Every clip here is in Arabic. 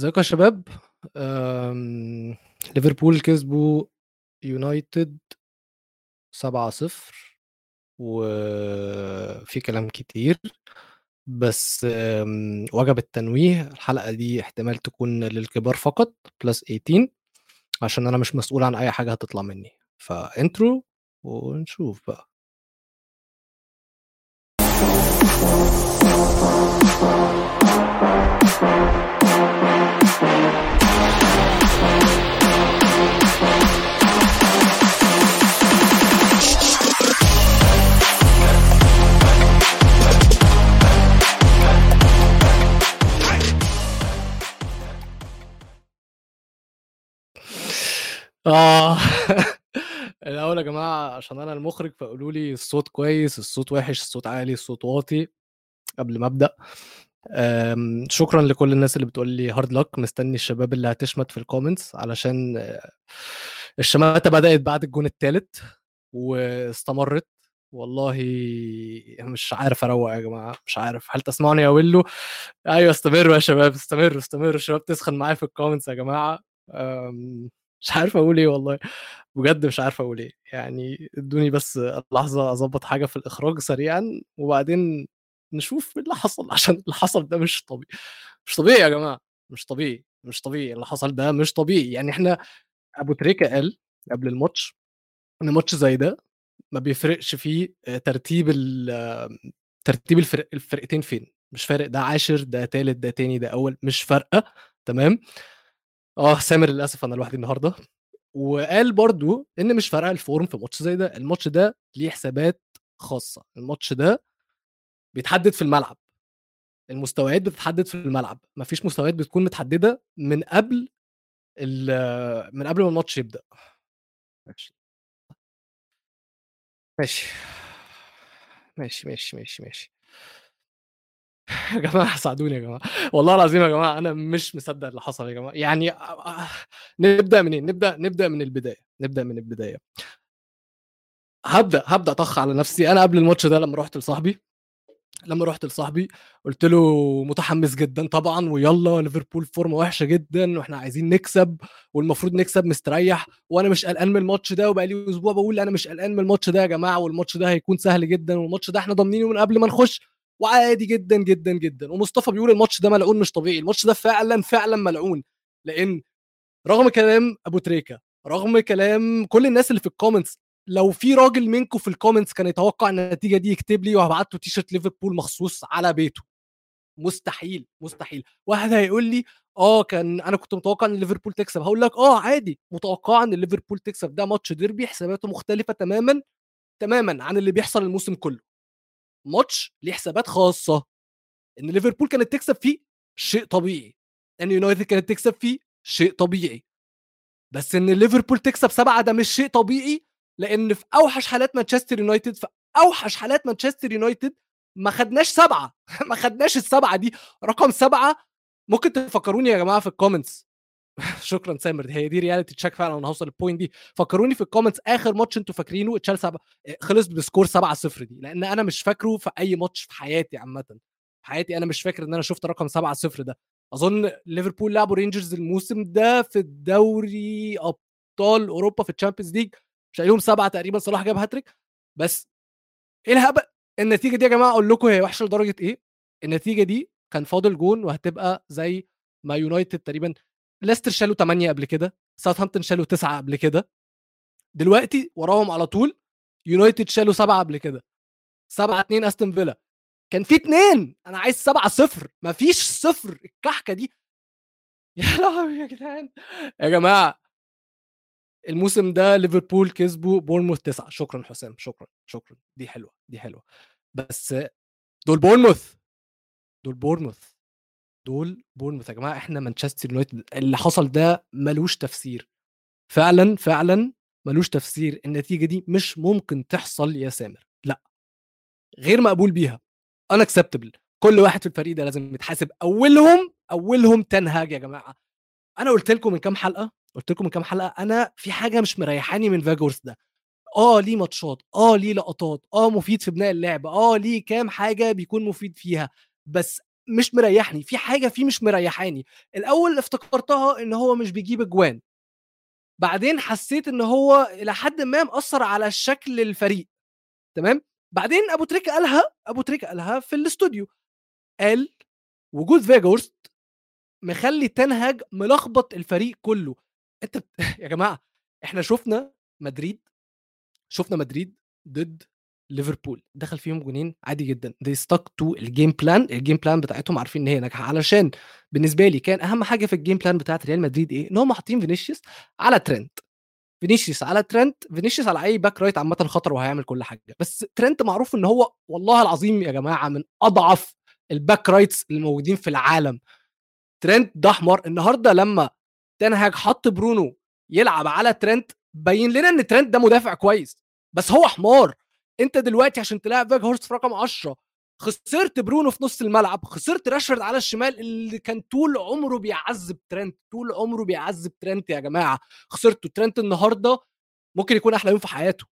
ازيكم يا شباب؟ ليفربول كسبوا يونايتد 7-0 وفي كلام كتير بس وجب التنويه. الحلقة دي احتمال تكون للكبار فقط +18 عشان أنا مش مسؤول عن أي حاجة هتطلع مني. فintro ونشوف بقى. آه. الأول يا جماعة عشان أنا المخرج فقولوا لي الصوت كويس، الصوت وِحِش، الصوت عالي، الصوت واطي قبل ما أبدأ. آمم، شكرًا لكل الناس اللي بتقول لي hard luck مستني الشباب اللي هتشمت في الcomments علشان الشماتة بدأت بعد الجون التالت واستمرت، والله مش عارف أروّق يا جماعة، مش عارف، هل تسمعني يا وِلّو؟ أيوه استمروا يا شباب، استمروا، استمروا، الشباب تسخن معايا في الcomments يا جماعة، آمم، مش عارف أقول إيه والله، بجد مش عارف أقول إيه، يعني ادّوني بس لحظة أضبّط حاجة في الإخراج سريعًا وبعدين نشوف إيه اللي حصل عشان اللي حصل ده مش طبيعي، مش طبيعي يا جماعة، مش طبيعي، مش طبيعي، اللي حصل ده مش طبيعي، يعني إحنا أبو تريكة قال قبل الماتش إن ماتش زي ده ما بيفرقش فيه آآ ترتيب ال ترتيب الفرق الفرقتين فين، مش فارق ده عاشر، ده تالت، ده تاني، ده أول، مش فارقة، تمام؟ آه، سامر للأسف أنا لوحدي النهارده، وقال برضه إن مش فارقة الform في ماتش زي ده، الماتش ده ليه حسابات خاصة، الماتش ده بيتحدد في الملعب، المستويات بتتحدد في الملعب، ما فيش مستويات بتكون متحددة من قبل ال من قبل ما الماتش يبدأ. ماشي. ماشي. ماشي، ماشي، ماشي، ماشي. يا جماعة ساعدوني يا جماعة، والله العظيم يا جماعة أنا مش مصدق اللي حصل يا جماعة، يعني آآ نبدأ منين؟ نبدأ نبدأ من البداية، نبدأ من البداية. هابدأ هابدأ أطَخ على نفسي، أنا قبل الماتش ده لمّا رُحت لصاحبي لمّا رُحت لصاحبي قُلت له متحمس جدًا طبعًا ويالّا ليفربول فورمة وحشة جدًا وإحنا عايزين نكسب والمفروض نكسب مستريّح وأنا مش قلقان من الماتش ده وبقى لي أسبوع باقول أنا مش قلقان من الماتش ده يا جماعة والماتش ده هيكون سهل جدًا والماتش ده إحنا ضامنينه من قبل ما نخش. وعادي جدًا، جدًا، جدًا، ومصطفى بيقول الماتش ده ملعون مش طبيعي، الماتش ده فعلًا، فعلًا ملعون، لإن رغم كلام أبو تريكة، رغم كلام كل الناس اللي في الcomments لو في راجل منكم في الcomments كان يتوقع النتيجة دي يكتب لي وهابعت له تيشيرت ليفربول مخصوص على بيته، مستحيل، مستحيل، واحد هيقول لي آه كان أنا كنت متوقع إن ليفربول تكسب، هاقول لك آه عادي. متوقعة إن ليفربول تكسب، ده ماتش ديربي حساباته مختلفة تمامًا، تمامًا عن اللي بيحصل الموسم كله، ماتش ليه حسابات خاصة، إن ليفربول كانت تكسب فيه شيء طبيعي، إن يونايتد كانت تكسب فيه شيء طبيعي، بس إن ليفربول تكسب 7 ده مش شيء طبيعي، لإن في أوحش حالات مانشستر يونايتد في أوحش حالات مانشستر يونايتد ما خدناش 7 ما خدناش ال7 دي، رقم 7 ممكن تفكروني يا جماعة في الcomments شكرًا سامر. هي دي reality check فعلًا أنا هاوصل للpoint دي، فكروني في الcomments آخر ماتش أنتم فاكرينه اتشال سب آآ خلص بscore 7-0 دي، لإن أنا مش فاكره في أي ماتش في حياتي عامةً، في حياتي أنا مش فاكر إن أنا شُفت رقم 7-0 ده، أظن ليفربول لعبوا رينجرز الموسم ده في الدوري أبطال أوروبا في الChampions League. شايلهم 7 تقريبًا صلاح جاب هاتريك، بس إيه الهبل؟ النتيجة دي يا جماعة أقول لكم هي وحشة لدرجة إيه، النتيجة دي كان فاضل جون وهتبقى زي ما يونايتد تقريبًا ليستر شالوا 8 قبل كده، ساوثهامبتون شالوا 9 قبل كده، دلوقتي وراهم على طول يونايتد شالوا 7 قبل كده، 7-2 أستون فيلا، كان في 2 أنا عايز 7-0 ما فيش 0 الكحكة دي. يا لهوي يا جدعان، يا جماعة. الموسم ده ليفربول كسبوا بورنموث 9 شكرًا حسام، شكرًا، شكرًا، دي حلوة، دي حلوة، بس دول بورنموث، دول بورنموث، دول بورنموث يا جماعة إحنا مانشستر يونايتد اللي حصل ده ما لوش تفسير، فعلًا، فعلًا ما لوش تفسير، النتيجة دي مش ممكن تحصل يا سامر، لأ، غير مقبول بيها. unacceptable. كل واحد في الفريق ده لازم يتحاسب. أولهم أولهم تين هاج يا جماعة، أنا قُلت لكم من كام حلقة قُلت لكم من كام حلقة أنا في حاجة مش مريحاني من فيجهورست ده، آه ليه ماتشات، آه ليه لقطات، آه مفيد في بناء اللعب، آه ليه كام حاجة بيكون مفيد فيها، بس مش مريحني في حاجة فيه مش مريحاني. الأول افتكرتها إن هو مش بيجيب أجوان. بعدين حسيت إن هو إلى حد ما مأثر على شكل الفريق. تمام؟ بعدين أبو تريكة قالها أبو تريكة قالها في الاستوديو. قال وجود فيجورست مخلي تنهج ملخبط الفريق كله. أنت. يا جماعة إحنا شفنا مدريد شفنا مدريد ضد ليفربول دخل فيهم جونين عادي جدا. دي stuck to ال game plan ال game plan بتاعتهم عارفين إن هي ناجحة. علشان بالنسبة لي كان أهم حاجة في ال game plan بتاعت ريال مدريد إيه؟ إن هم حاطين فينيسيوس على ترند فينيسيوس على ترند فينيسيوس على أي back right عامة خطر وهيعمل كل حاجة. بس ترند معروف إن هو والله العظيم يا جماعة من أضعف ال back rights الموجودين في العالم. ترند ده حمار النهارده لما تين هاج حط برونو يلعب على ترنت بين لنا إن ترنت ده مدافع كويس. بس هو حمار انت دلوقتي عشان تلاعب فيجهورست في رقم 10 خسرت برونو في نص الملعب خسرت راشفورد على الشمال اللي كان طول عمره بيعذب ترنت طول عمره بيعذب ترنت يا جماعة خسرته. ترنت النهارده ممكن يكون أحلى يوم في حياته.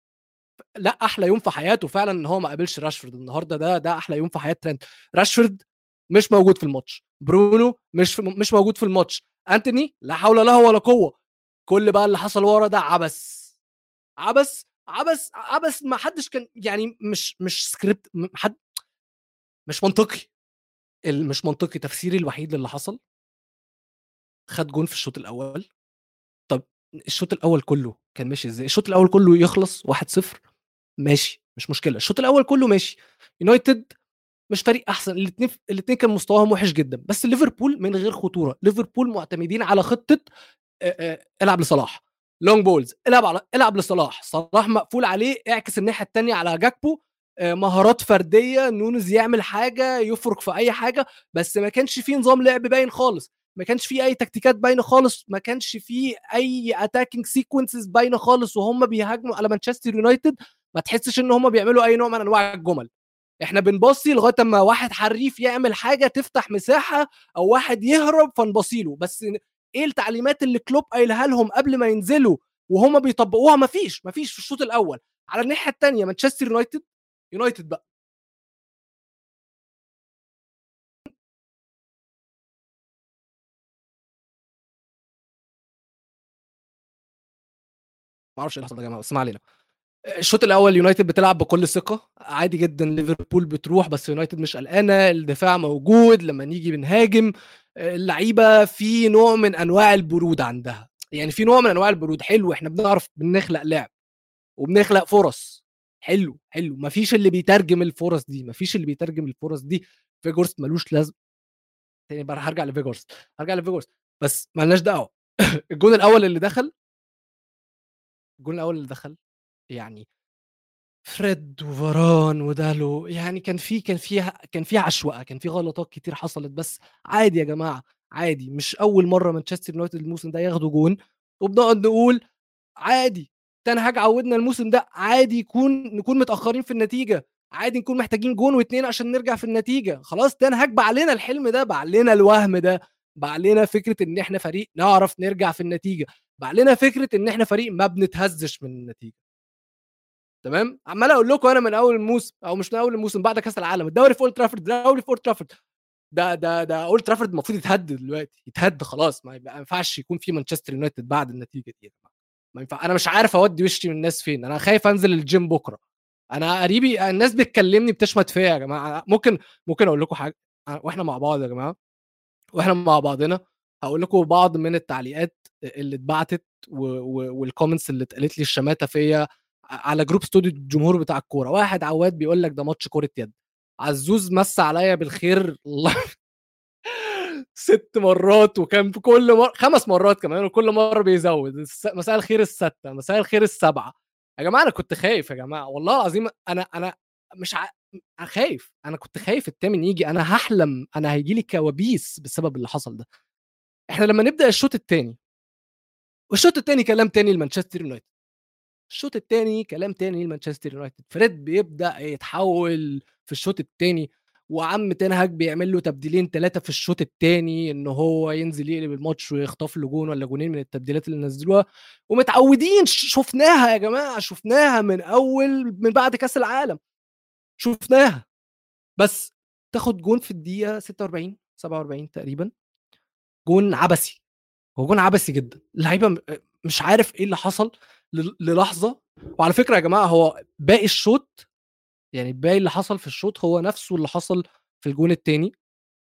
لا أحلى يوم في حياته فعلا إن هو ما قابلش راشفورد النهارده ده ده أحلى يوم في حياة ترنت. راشفورد مش موجود في الماتش. برونو مش في مش موجود في الماتش. أنتوني لا حول له ولا قوة. كل بقى اللي حصل ورا ده عبث. عبث عبث عبث ما حدش كان يعني مش مش سكريبت حد مش منطقي. مش منطقي تفسيري الوحيد للي حصل. خد جون في الشوط الأول. طب الشوط الأول كله كان ماشي إزاي؟ الشوط الأول كله يخلص 1-0 ماشي مش مشكلة. الشوط الأول كله ماشي. يونايتد مش فريق أحسن. الاثنين الاثنين كان مستواهم وحش جدا. بس ليفربول من غير خطورة. ليفربول معتمدين على خطة العب لصلاح. long balls العب على العب لصلاح. صلاح مقفول عليه اعكس الناحية الثانية على جاكبو. مهارات فردية نونز يعمل حاجة يفرق في أي حاجة بس ما كانش فيه نظام لعب باين خالص. ما كانش فيه أي تكتيكات باينة خالص ما كانش فيه أي attacking sequences باينة خالص وهم بيهاجموا على مانشستر يونايتد ما تحسش إن هم بيعملوا أي نوع من أنواع الجمل. إحنا بنبصي لغاية أما واحد حريف يعمل حاجة تفتح مساحة أو واحد يهرب فنبصيله بس إيه التعليمات اللي كلوب قايلها لهم قبل ما ينزلوا وهم بيطبقوها؟ مفيش مفيش في الشوط الأول. على الناحية الثانية مانشستر يونايتد يونايتد بقى. ما أعرفش إيه اللي حصل يا جماعة بس ما علينا. الشوط الأول يونايتد بتلعب بكل ثقة. عادي جدا ليفربول بتروح بس يونايتد مش قلقانة الدفاع موجود لما نيجي بنهاجم. اللعيبة في نوع من أنواع البرود عندها. يعني في نوع من أنواع البرود. حلو إحنا بنعرف بنخلق لعب وبنخلق فرص. حلو حلو. مفيش اللي بيترجم الفرص دي مفيش اللي بيترجم الفرص دي. فيجورست ملوش لازم تاني بقى هرجع لفيجورست هرجع لفيجورست بس مالناش دعوة. الجون الأول اللي دخل الجون الأول اللي دخل يعني فريد وفاران ودالو يعني كان في كان في كان في عشوائيه كان في غلطات كتير حصلت بس عادي يا جماعة عادي مش أول مرة مانشستر يونايتد الموسم ده ياخدوا جون وبنقعد نقول عادي تنهاج عودنا الموسم ده عادي يكون نكون متأخرين في النتيجة عادي نكون محتاجين جون واثنين عشان نرجع في النتيجة خلاص تنهاج باع لنا الحلم ده باع لنا الوهم ده باع لنا فكرة إن إحنا فريق نعرف نرجع في النتيجة باع لنا فكرة إن إحنا فريق ما بنتهزش من النتيجة. تمام؟ عمال أقول لكم أنا من أول الموسم أو مش من أول الموسم بعد كأس العالم الدوري في أولد ترافورد الدوري في أولد ترافورد. ده ده ده أولد ترافورد المفروض يتهد دلوقتي يتهد خلاص ما ينفعش يكون في مانشستر يونايتد بعد النتيجة دي. ما ينفع أنا مش عارف أودي وشي من الناس فين أنا خايف أنزل الجيم بكرة. أنا قريبي الناس بتكلمني بتشمت فيا يا جماعة ممكن ممكن أقول لكم حاجة وإحنا مع بعض يا جماعة وإحنا مع بعضنا هقول لكم بعض من التعليقات اللي اتبعتت وال comments اللي اتقالت لي الشماتة فيا على group استوديو الجمهور بتاع الكورة. واحد عواد بيقول لك ده ماتش كوره يد. عزوز مس عليا بالخير ست مرات وكان في كل مره خمس مرات كمان وكل مرة بيزود. مساء الخير الستة مساء الخير السبعة. يا جماعة أنا كنت خايف يا جماعة والله العظيم أنا أنا مش ع... خايف أنا كنت خايف التامن يجي أنا هحلم أنا هيجي لي كوابيس بسبب اللي حصل ده. إحنا لما نبدأ الشوط الثاني والشوط الثاني كلام تاني لمانشستر يونايتد. الشوط الثاني كلام تاني لمانشستر يونايتد. فريد بيبدأ يتحول في الشوط الثاني وعم تنهاج بيعمل له تبديلين ثلاثة في الشوط الثاني إن هو ينزل يقلب الماتش ويخطف له جون ولا جونين من التبديلات اللي نزلوها. ومتعودين شفناها يا جماعة شفناها من أول من بعد كأس العالم. شفناها. بس تاخد جون في الدقيقة 46 47 تقريبًا، جون عبثي، هو جون عبثي جدًا، اللعيبة م مش عارف إيه اللي حصل. لل للحظة. وعلى فكرة يا جماعة هو باقي الشوط يعني باقي اللي حصل في الشوط هو نفسه اللي حصل في الجون التاني،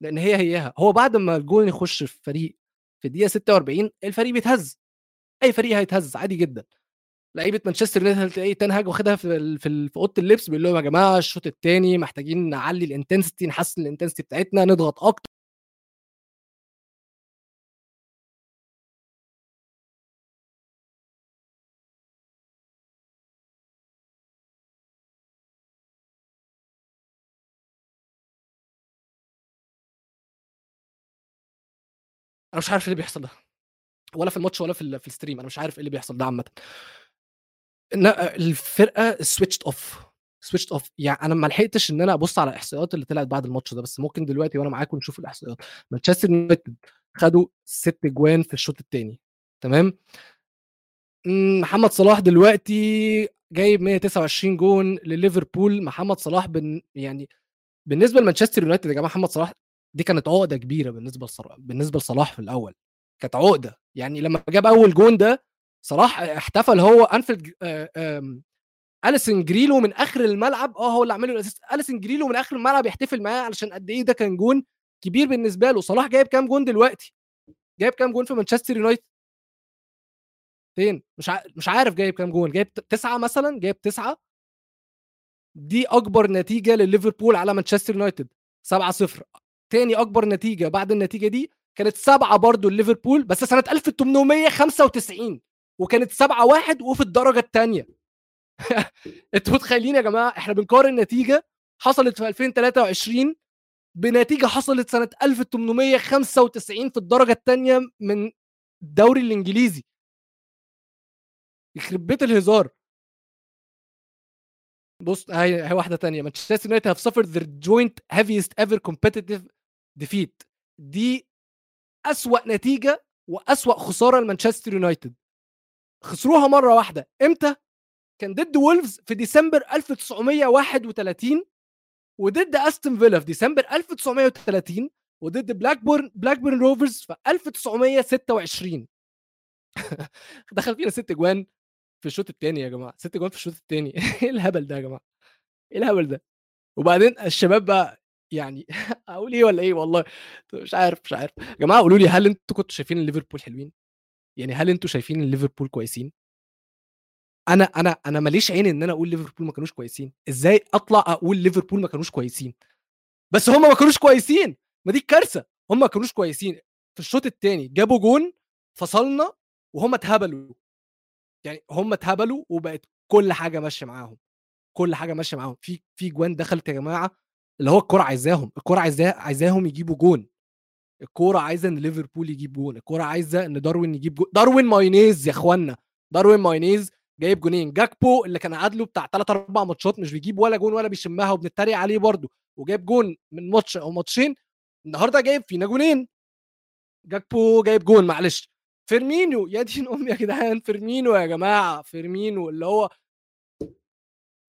لإن هي هياها، هو بعد ما الجون يخش في الفريق في الدقيقة 46 الفريق بيتهز، أي فريق هيتهز عادي جدًا. لعيبة مانشستر يونايتد هتلاقي تين هاج واخدها في في أوضة اللبس بيقول لهم يا جماعة الشوط الثاني محتاجين نعلي ال intensity نحسن ال intensity بتاعتنا نضغط أكتر. أنا مش عارف إيه اللي بيحصل ده ولا في الماتش ولا في في ال stream أنا مش عارف إيه اللي بيحصل ده عامه. الفرقة switched off switched off يعني أنا ما لحقتش إن أنا أبص على الإحصائيات اللي طلعت بعد الماتش ده بس ممكن دلوقتي وأنا معاكم نشوف الإحصائيات. مانشستر يونايتد خدوا ست جوان في الشوط الثاني تمام؟ محمد صلاح دلوقتي جايب 129 جون لليفربول. محمد صلاح بن يعني بالنسبة لمانشستر يونايتد يا جماعة محمد صلاح دي كانت عقدة كبيرة بالنسبة لصلاح بالنسبة لصلاح في الأول كانت عقدة. يعني لما جاب أول جون ده صلاح احتفل هو أنفيلد اليسون جري له من آخر الملعب آه هو اللي عمل له ال assist اليسون جري له من آخر الملعب يحتفل معاه علشان قد إيه ده كان جون كبير بالنسبة له. صلاح جايب كام جون دلوقتي؟ جايب كام جون في مانشستر يونايتد؟ فين؟ مش ع... مش عارف جايب كام جون. جايب تسعة مثلا؟ جايب تسعة؟ دي أكبر نتيجة لليفربول على مانشستر يونايتد. 7 0 تاني أكبر نتيجة بعد النتيجة دي كانت سبعة برضو ليفربول بس سنة 1895 وكانت 7 1 وفي الدرجة الثانية أنتوا متخيلين يا جماعة إحنا بنقارن نتيجه حصلت في 2023 بنتيجة حصلت سنة 1895 في الدرجة الثانية من الدوري الإنجليزي. يخرب بيت الهزار. بص هي واحدة تانية. مانشستر يونايتد have suffered their joint heaviest ever competitive defeat دي أسوأ نتيجة وأسوأ خسارة لمانشستر يونايتد. خسروها مرة واحدة. إمتى؟ كان ضد وولفز في ديسمبر 1931 وضد أستون فيلا في ديسمبر 1930 وضد بلاك بورن بلاك بورن روفرز في 1926 دخل فينا ست جوان في الشوط الثاني يا جماعة. ست جوان في الشوط الثاني إيه الهبل ده يا جماعة؟ إيه الهبل ده؟ وبعدين الشباب بقى يعني أقول إيه ولا إيه؟ والله مش عارف مش عارف. يا جماعة قولوا لي هل أنتوا كنتوا شايفين ليفربول حلوين؟ يعني هل أنتوا شايفين ليفربول كويسين؟ أنا أنا أنا ماليش عين إن أنا أقول ليفربول ما كانوش كويسين. إزاي أطلع أقول ليفربول ما كانوش كويسين؟ بس هم ما كانوش كويسين! ما دي الكارثة! هم ما كانوش كويسين. في الشوط الثاني جابوا جون فصلنا وهم اتهبلوا. يعني هم اتهبلوا وبقت كل حاجة ماشية معاهم. كل حاجة ماشية معاهم. في في جوان دخلت يا جماعة اللي هو الكوره عايزاهم الكوره عايزاه عايزاهم يجيبوا جون. الكوره عايزة إن ليفربول يجيب جون الكوره عايزة إن داروين يجيب جون داروين مايونيز يا إخوانا داروين مايونيز جايب جونين جاكبو اللي كان قعد له بتاع 3 4 ماتشات مش بيجيب ولا جون ولا بيشمها وبنتريق عليه برده وجايب جون من ماتش أو ماتشين النهارده جايب فينا جونين. جاكبو جايب جون معلش. فيرمينو يا دين أمي يا جدعان فيرمينو يا جماعة فيرمينو اللي هو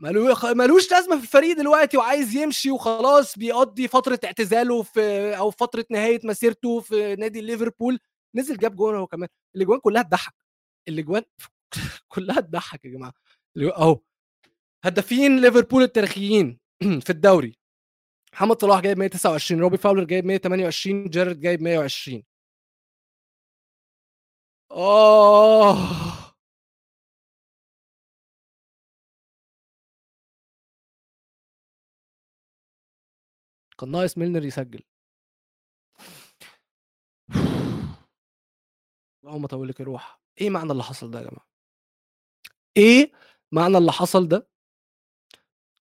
ملوش لازمة في الفريق دلوقتي وعايز يمشي وخلاص بيقضي فترة اعتزاله في أو فترة نهاية مسيرته في نادي ليفربول. نزل جاب جون هو كمان. الأجوان كلها تضحك الأجوان كلها تضحك يا جماعة. أهو. هدافين ليفربول التاريخيين في الدوري. محمد صلاح جايب 129 روبي فاولر جايب 128 جيرارد جايب 120 آه. كان ناقص ميلنر يسجل. اللهم طول لك الروح. إيه معنى اللي حصل ده يا جماعة؟ إيه معنى اللي حصل ده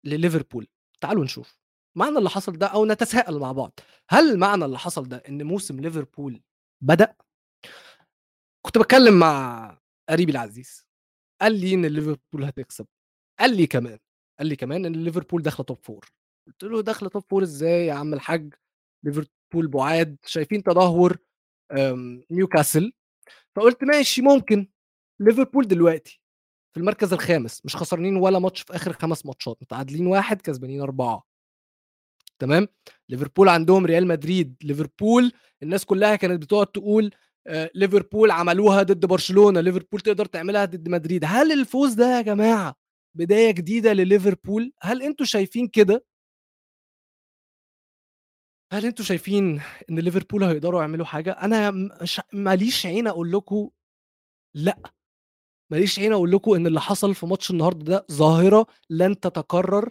لليفربول؟ تعالوا نشوف. معنى اللي حصل ده أو نتساءل مع بعض. هل معنى اللي حصل ده إن موسم ليفربول بدأ؟ كنت بتكلم مع قريبي العزيز. قال لي إن ليفربول هتكسب. قال لي كمان قال لي كمان إن ليفربول داخلة top four قلت له داخلة top four إزاي يا عم الحاج؟ ليفربول بعاد شايفين تدهور نيوكاسل. فقلت ماشي ممكن. ليفربول دلوقتي في المركز الخامس مش خسرانين ولا ماتش في آخر خمس ماتشات متعادلين واحد كسبانين أربعة. تمام؟ ليفربول عندهم ريال مدريد. ليفربول الناس كلها كانت بتقعد تقول آه، ليفربول عملوها ضد برشلونة ليفربول تقدر تعملها ضد مدريد. هل الفوز ده يا جماعة بداية جديدة لليفربول؟ هل أنتوا شايفين كده؟ هل أنتوا شايفين ان ليفربول هيقدروا يعملوا حاجة؟ أنا مش ماليش عين أقول لكم لأ. ماليش عين أقول لكم إن اللي حصل في ماتش النهارده ده ظاهرة لن تتكرر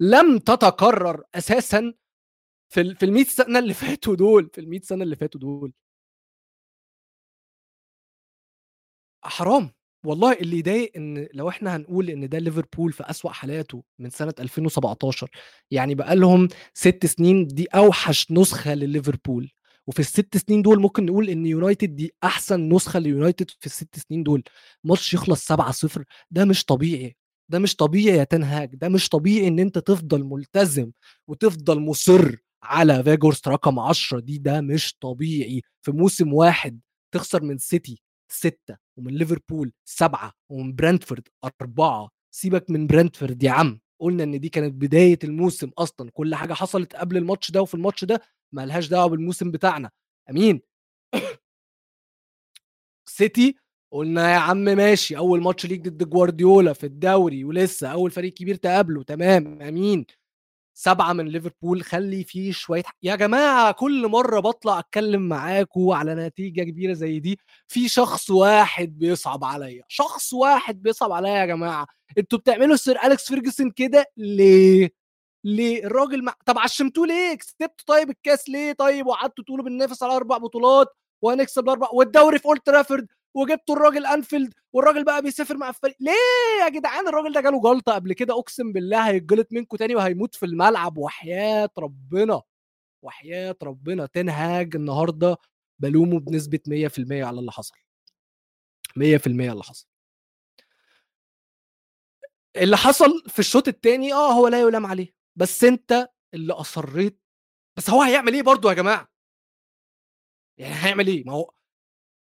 لم تتكرر أساسا في ال في ال100 سنة اللي فاتوا دول في ال100 سنة اللي فاتوا دول. حرام. والله اللي يضايق إن لو إحنا هنقول إن ده ليفربول في أسوأ حالاته من سنة 2017 يعني بقى لهم 6 سنين دي أوحش نسخة لليفربول وفي الست سنين دول ممكن نقول إن يونايتد دي أحسن نسخة ليونايتد في الست سنين دول ماتش يخلص 7-0 ده مش طبيعي ده مش طبيعي يا تنهاج ده مش طبيعي إن أنت تفضل ملتزم وتفضل مصر على فيجورست رقم 10 دي ده مش طبيعي في موسم واحد تخسر من سيتي ستة ومن ليفربول سبعة ومن برنتفورد أربعة. سيبك من برنتفورد يا عم قلنا إن دي كانت بداية الموسم أصلا. كل حاجة حصلت قبل الماتش ده وفي الماتش ده ما لهاش دعوة بالموسم بتاعنا. أمين. سيتي قلنا يا عم ماشي أول ماتش ليك ضد جوارديولا في الدوري ولسه أول فريق كبير تقابله تمام أمين. سبعة من ليفربول خلي فيه شوية يا جماعة كل مرة بطلع أتكلم معاكم على نتيجة كبيرة زي دي في شخص واحد بيصعب عليا شخص واحد بيصعب عليا يا جماعة. أنتوا بتعملوا سير أليكس فيرجسون كده ليه؟ ليه؟ الراجل مع... طب عشمتوه ليه؟ كسبتوا طيب الكاس ليه طيب؟ وقعدتوا تقولوا بننافس على أربع بطولات وهنكسب الاربع والدوري في أولد ترافورد وجبتوا الراجل أنفيلد والراجل بقى بيسافر مع الفريق. ليه يا جدعان الراجل ده جاله جلطة قبل كده؟ أقسم بالله هيتجلط منكم تاني وهيموت في الملعب. وحياة ربنا وحياة ربنا. تنهاج النهارده بلومه بنسبة 100% على اللي حصل. 100% على اللي حصل. اللي حصل في الشوط الثاني آه هو لا يلام عليه. بس أنت اللي أصريت. بس هو هيعمل إيه برضه يا جماعة؟ يعني هيعمل إيه؟ ما هو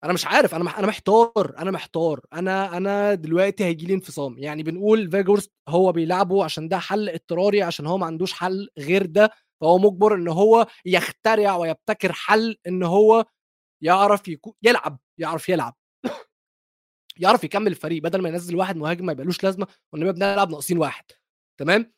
أنا مش عارف أنا أنا محتار أنا محتار أنا أنا دلوقتي هيجي لي انفصام. يعني بنقول فيجورست هو بيلعبه عشان ده حل اضطراري عشان هو ما عندوش حل غير ده فهو مجبر إن هو يخترع ويبتكر حل إن هو يعرف يكون يلعب يعرف يلعب. يعرف يكمل الفريق بدل ما ينزل واحد مهاجم ما يبقالوش لازمة ونبقى بنلعب ناقصين واحد. تمام؟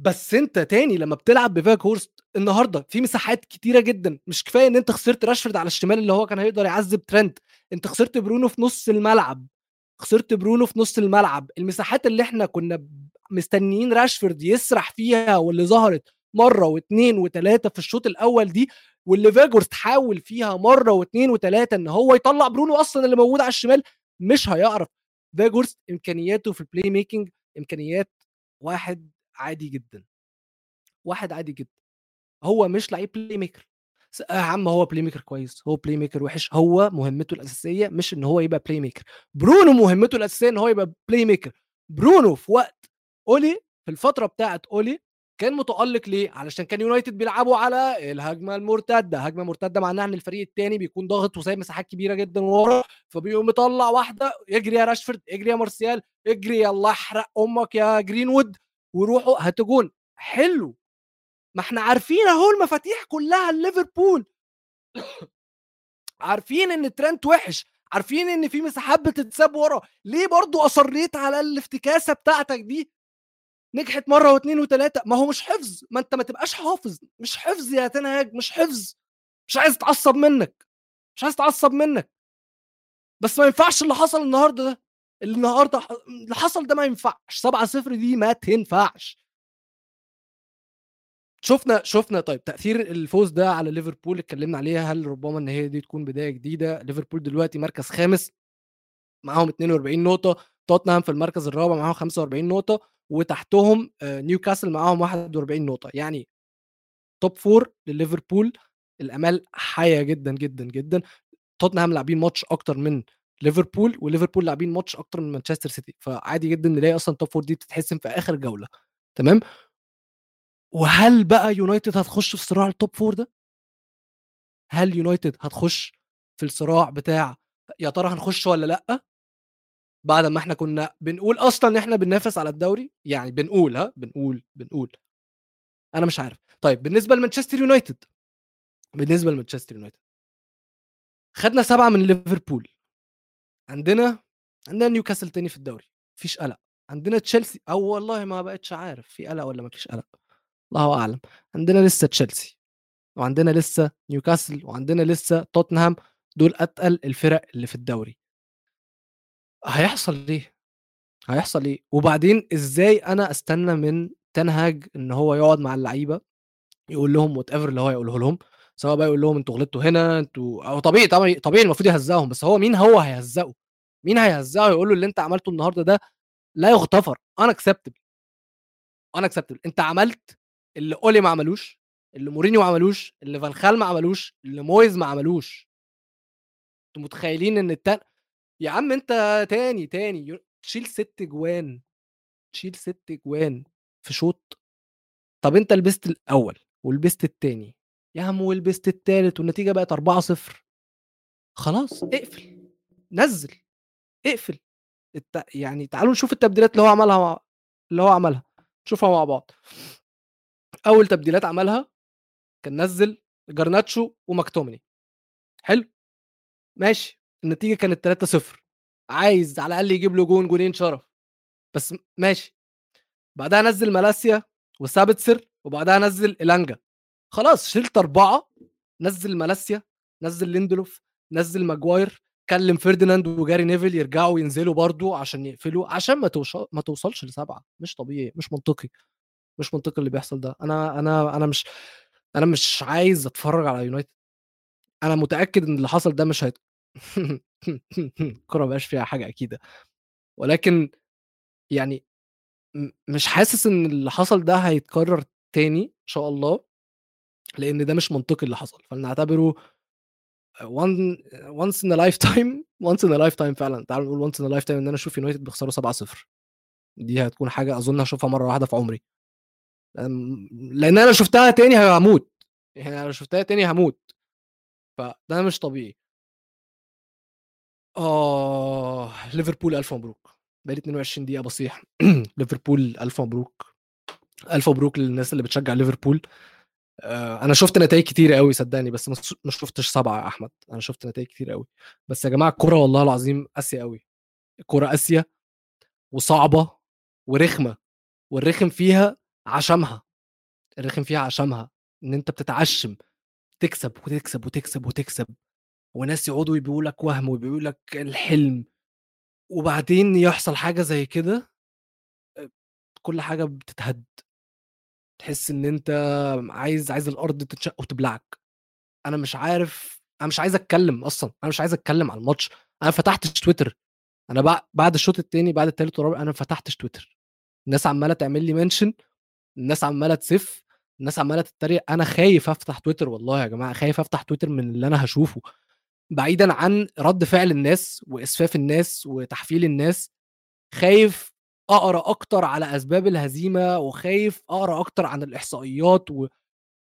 بس انت تاني لما بتلعب بفاك هورست النهارده في مساحات كتيرة جدا. مش كفاية إن أنت خسرت راشفورد على الشمال اللي هو كان هيقدر يعذب ترند أنت خسرت برونو في نص الملعب. خسرت برونو في نص الملعب. المساحات اللي إحنا كنا مستنيين راشفورد يسرح فيها واللي ظهرت مرة واثنين وثلاثه في الشوط الأول دي واللي فيجورست حاول فيها مرة واثنين وثلاثه إن هو يطلع برونو أصلا اللي موجود على الشمال مش هيعرف. فيجورست إمكانياته في ال playmaking إمكانيات واحد عادي جدا. واحد عادي جدا. هو مش لعيب playmaker يا عم هو playmaker كويس هو playmaker وحش هو مهمته الأساسية مش إن هو يبقى playmaker برونو مهمته الأساسية إن هو يبقى playmaker برونو في وقت اولي في الفترة بتاعه اولي كان متألق ليه؟ علشان كان يونايتد بيلعبوا على الهجمة المرتدة. هجمة مرتدة معناها إن الفريق الثاني بيكون ضاغط وسايب مساحات كبيرة جدا ورا فبيقوم مطلع واحدة يجري يا راشفورد اجري يا مارسيال اجري يلا احرق أمك يا جرينوود وروحوا هاتوا جون. حلو. ما إحنا عارفين أهو المفاتيح كلها ليفربول عارفين إن ترنت وحش. عارفين إن في مساحات بتتساب ورا. ليه برضو أصريت على الافتكاسة بتاعتك دي؟ نجحت مرة واثنين وثلاثه ما هو مش حفظ. ما أنت ما تبقاش حافظ. مش حفظ يا تنهاج مش حفظ. مش عايز اتعصب منك. مش عايز اتعصب منك. بس ما ينفعش اللي حصل النهارده ده. النهارده اللي حصل ده ما ينفعش. 7 0 دي ما تنفعش. شفنا شفنا طيب تأثير الفوز ده على ليفربول اتكلمنا عليها. هل ربما إن هي دي تكون بداية جديدة؟ ليفربول دلوقتي مركز خامس معاهم 42 نقطة. توتنهام في المركز الرابع معاهم 45 نقطة. وتحتهم نيوكاسل معاهم 41 نقطة. يعني top four لليفربول. الأمال حية جدا جدا جدا. توتنهام لاعبين ماتش أكتر من ليفربول وليفربول لاعبين ماتش أكتر من مانشستر سيتي. فعادي جدا نلاقي أصلا top four دي بتتحسم في آخر جولة. تمام؟ وهل بقى يونايتد هتخش في صراع ال top four ده؟ هل يونايتد هتخش في الصراع بتاع يا ترى هنخش ولا لأ؟ بعد ما إحنا كنا بنقول أصلا إن إحنا بننافس على الدوري؟ يعني بنقول ها؟ بنقول بنقول. أنا مش عارف. طيب بالنسبة لمانشستر يونايتد. بالنسبة لمانشستر يونايتد. خدنا 7 من ليفربول. عندنا عندنا نيوكاسل تاني في الدوري ما فيش قلق عندنا تشيلسي أو والله ما بقيتش عارف في قلق والّا ما فيش قلق الله أعلم عندنا لسه تشيلسي وعندنا لسه نيوكاسل وعندنا لسه توتنهام دول أتقل الفرق اللي في الدوري. هيحصل ليه؟ هيحصل إيه؟ وبعدين إزاي أنا أستنى من تنهاج إن هو يقعد مع اللعيبة يقول لهم whatever اللي هو يقوله لهم، سواء بقى يقول لهم أنتم غلطتوا هنا، أنتم هو طبيعي طبعًا طبيعي المفروض يهزّقهم، بس هو مين هو هيهزّقه؟ مين هيهزّقه يقول له اللي أنت عملته النهارده ده؟ لا يُغتفر. unacceptable. unacceptable. أنت عملت اللي أولي ما عملوش، اللي مورينيو ما عملوش، اللي فان خال ما عملوش، اللي مويز ما عملوش. أنتم متخيلين إن الت يا عم أنت تاني، تاني. تشيل 6 جوان، تشيل 6 جوان في شوط! طب أنت لبست الأول ولبست التاني، يا عم ولبست التالت والنتيجة بقت 4-0 خلاص اقفل، نزّل، اقفل. الت يعني تعالوا نشوف التبديلات اللي هو عملها مع اللي هو عملها، نشوفها مع بعض. أول تبديلات عملها كان نزّل جرناتشو وماكتوميني حلو؟ ماشي، النتيجة كانت 3-0 عايز على الأقل يجيب له جون، جونين شرف، بس ماشي. بعدها نزّل مالاسيا وسابتسر وبعدها نزّل إيلانجا، خلاص شِلت 4 نزّل مالاسيا، نزّل ليندلوف، نزّل ماجواير، كلم فيرديناند وجاري نيفل يرجعوا ينزلوا برضه عشان يقفلوا عشان ما توش ما توصلش ل7 مش طبيعي، مش منطقي، مش منطقي اللي بيحصل ده. أنا أنا أنا مش أنا مش عايز أتفرّج على يونايتد. أنا متأكد إن اللي حصل ده مش هيت الكورة ما بقاش فيها حاجة أكيدة، ولكن يعني مش حاسس إن اللي حصل ده هيتكرر تاني إن شاء الله، لإن ده مش منطقي اللي حصل، فلنعتبره one once in a lifetime once in a lifetime فعلًا، تعالوا نقول once in a lifetime إن أنا أشوف يونايتد بيخسروا 7-0 دي هتكون حاجة أظن هاشوفها مرّة واحدة في عمري. أنا لو شُفتها تاني هاموت، يعني لو شُفتها تاني هاموت. فده مش طبيعي. آه، ليفربول ألف مبروك، بقى لي 22 دقيقة باصيح ليفربول ألف مبروك، ألف مبروك للناس اللي بتشجع ليفربول. آآ، أنا شُفت نتايج كتيرة أوي صدّقني، بس ما شُفتش 7 يا أحمد، أنا شُفت نتايج كتيرة أوي، بس يا جماعة الكورة والله العظيم قاسية أوي، الكورة قاسية وصعبة ورخمة، والرخم فيها عشمها، الرخم فيها عشمها، إن أنت بتتعشِّم. تكسب، وتكسب، وتكسب، وتكسب، وناس يقعدوا يبيعوا لك وَهْم ويبيعوا لك الحلم، وبعدين يحصل حاجة زي كده آآ، كل حاجة بتتهد. تحس إن أنت عايز عايز الأرض تتشق وتبلعك. أنا مش عارف أنا مش عايز أتكلم أصلًا، أنا مش عايز أتكلم على الماتش، أنا ما فتحتش تويتر، بع بعد الشوط التاني بعد التالت والرابع أنا ما فتحتش تويتر، الناس عمّالة تعمل لي mention الناس عمّالة تسِف، الناس عمّالة تتريق، أنا خايف أفتح تويتر والله يا جماعة، خايف أفتح تويتر من اللي أنا هاشوفه، بعيدًا عن رَد فعل الناس وإسفاف الناس وتحفيل الناس، خايف أقرأ أكتر على أسباب الهزيمة، وخايف أقرأ أكتر عن الإحصائيات و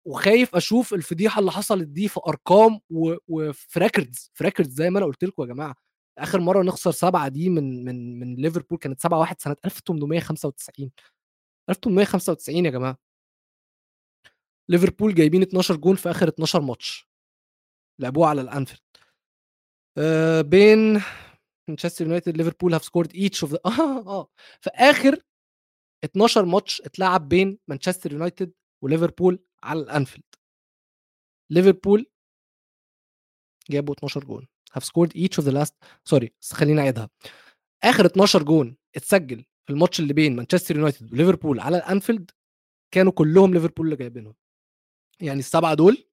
وخايف أشوف الفضيحة اللي حصلت دي في أرقام و وفي records في records زي ما أنا قُلت لكم يا جماعة، آخر مرّة نخسر 7 دي من من من ليفربول كانت 7-1 سنة 1895 1895 يا جماعة. ليفربول جايبين 12 جون في آخر 12 ماتش. لعبوه على الأنفيلد. آآ، بين مانشستر يونايتد ليفربول scored each of the آه، آه، في آخر 12 ماتش اتلعب بين مانشستر يونايتد وليفربول على الأنفيلد. ليفربول جابوا 12 جون scored each of the last sorry بس خلّيني أعيدها، آخر 12 جون اتسجل في الماتش اللي بين مانشستر يونايتد وليفربول على الأنفيلد كانوا كلّهم ليفربول اللي جايبينهم. يعني ال7 دول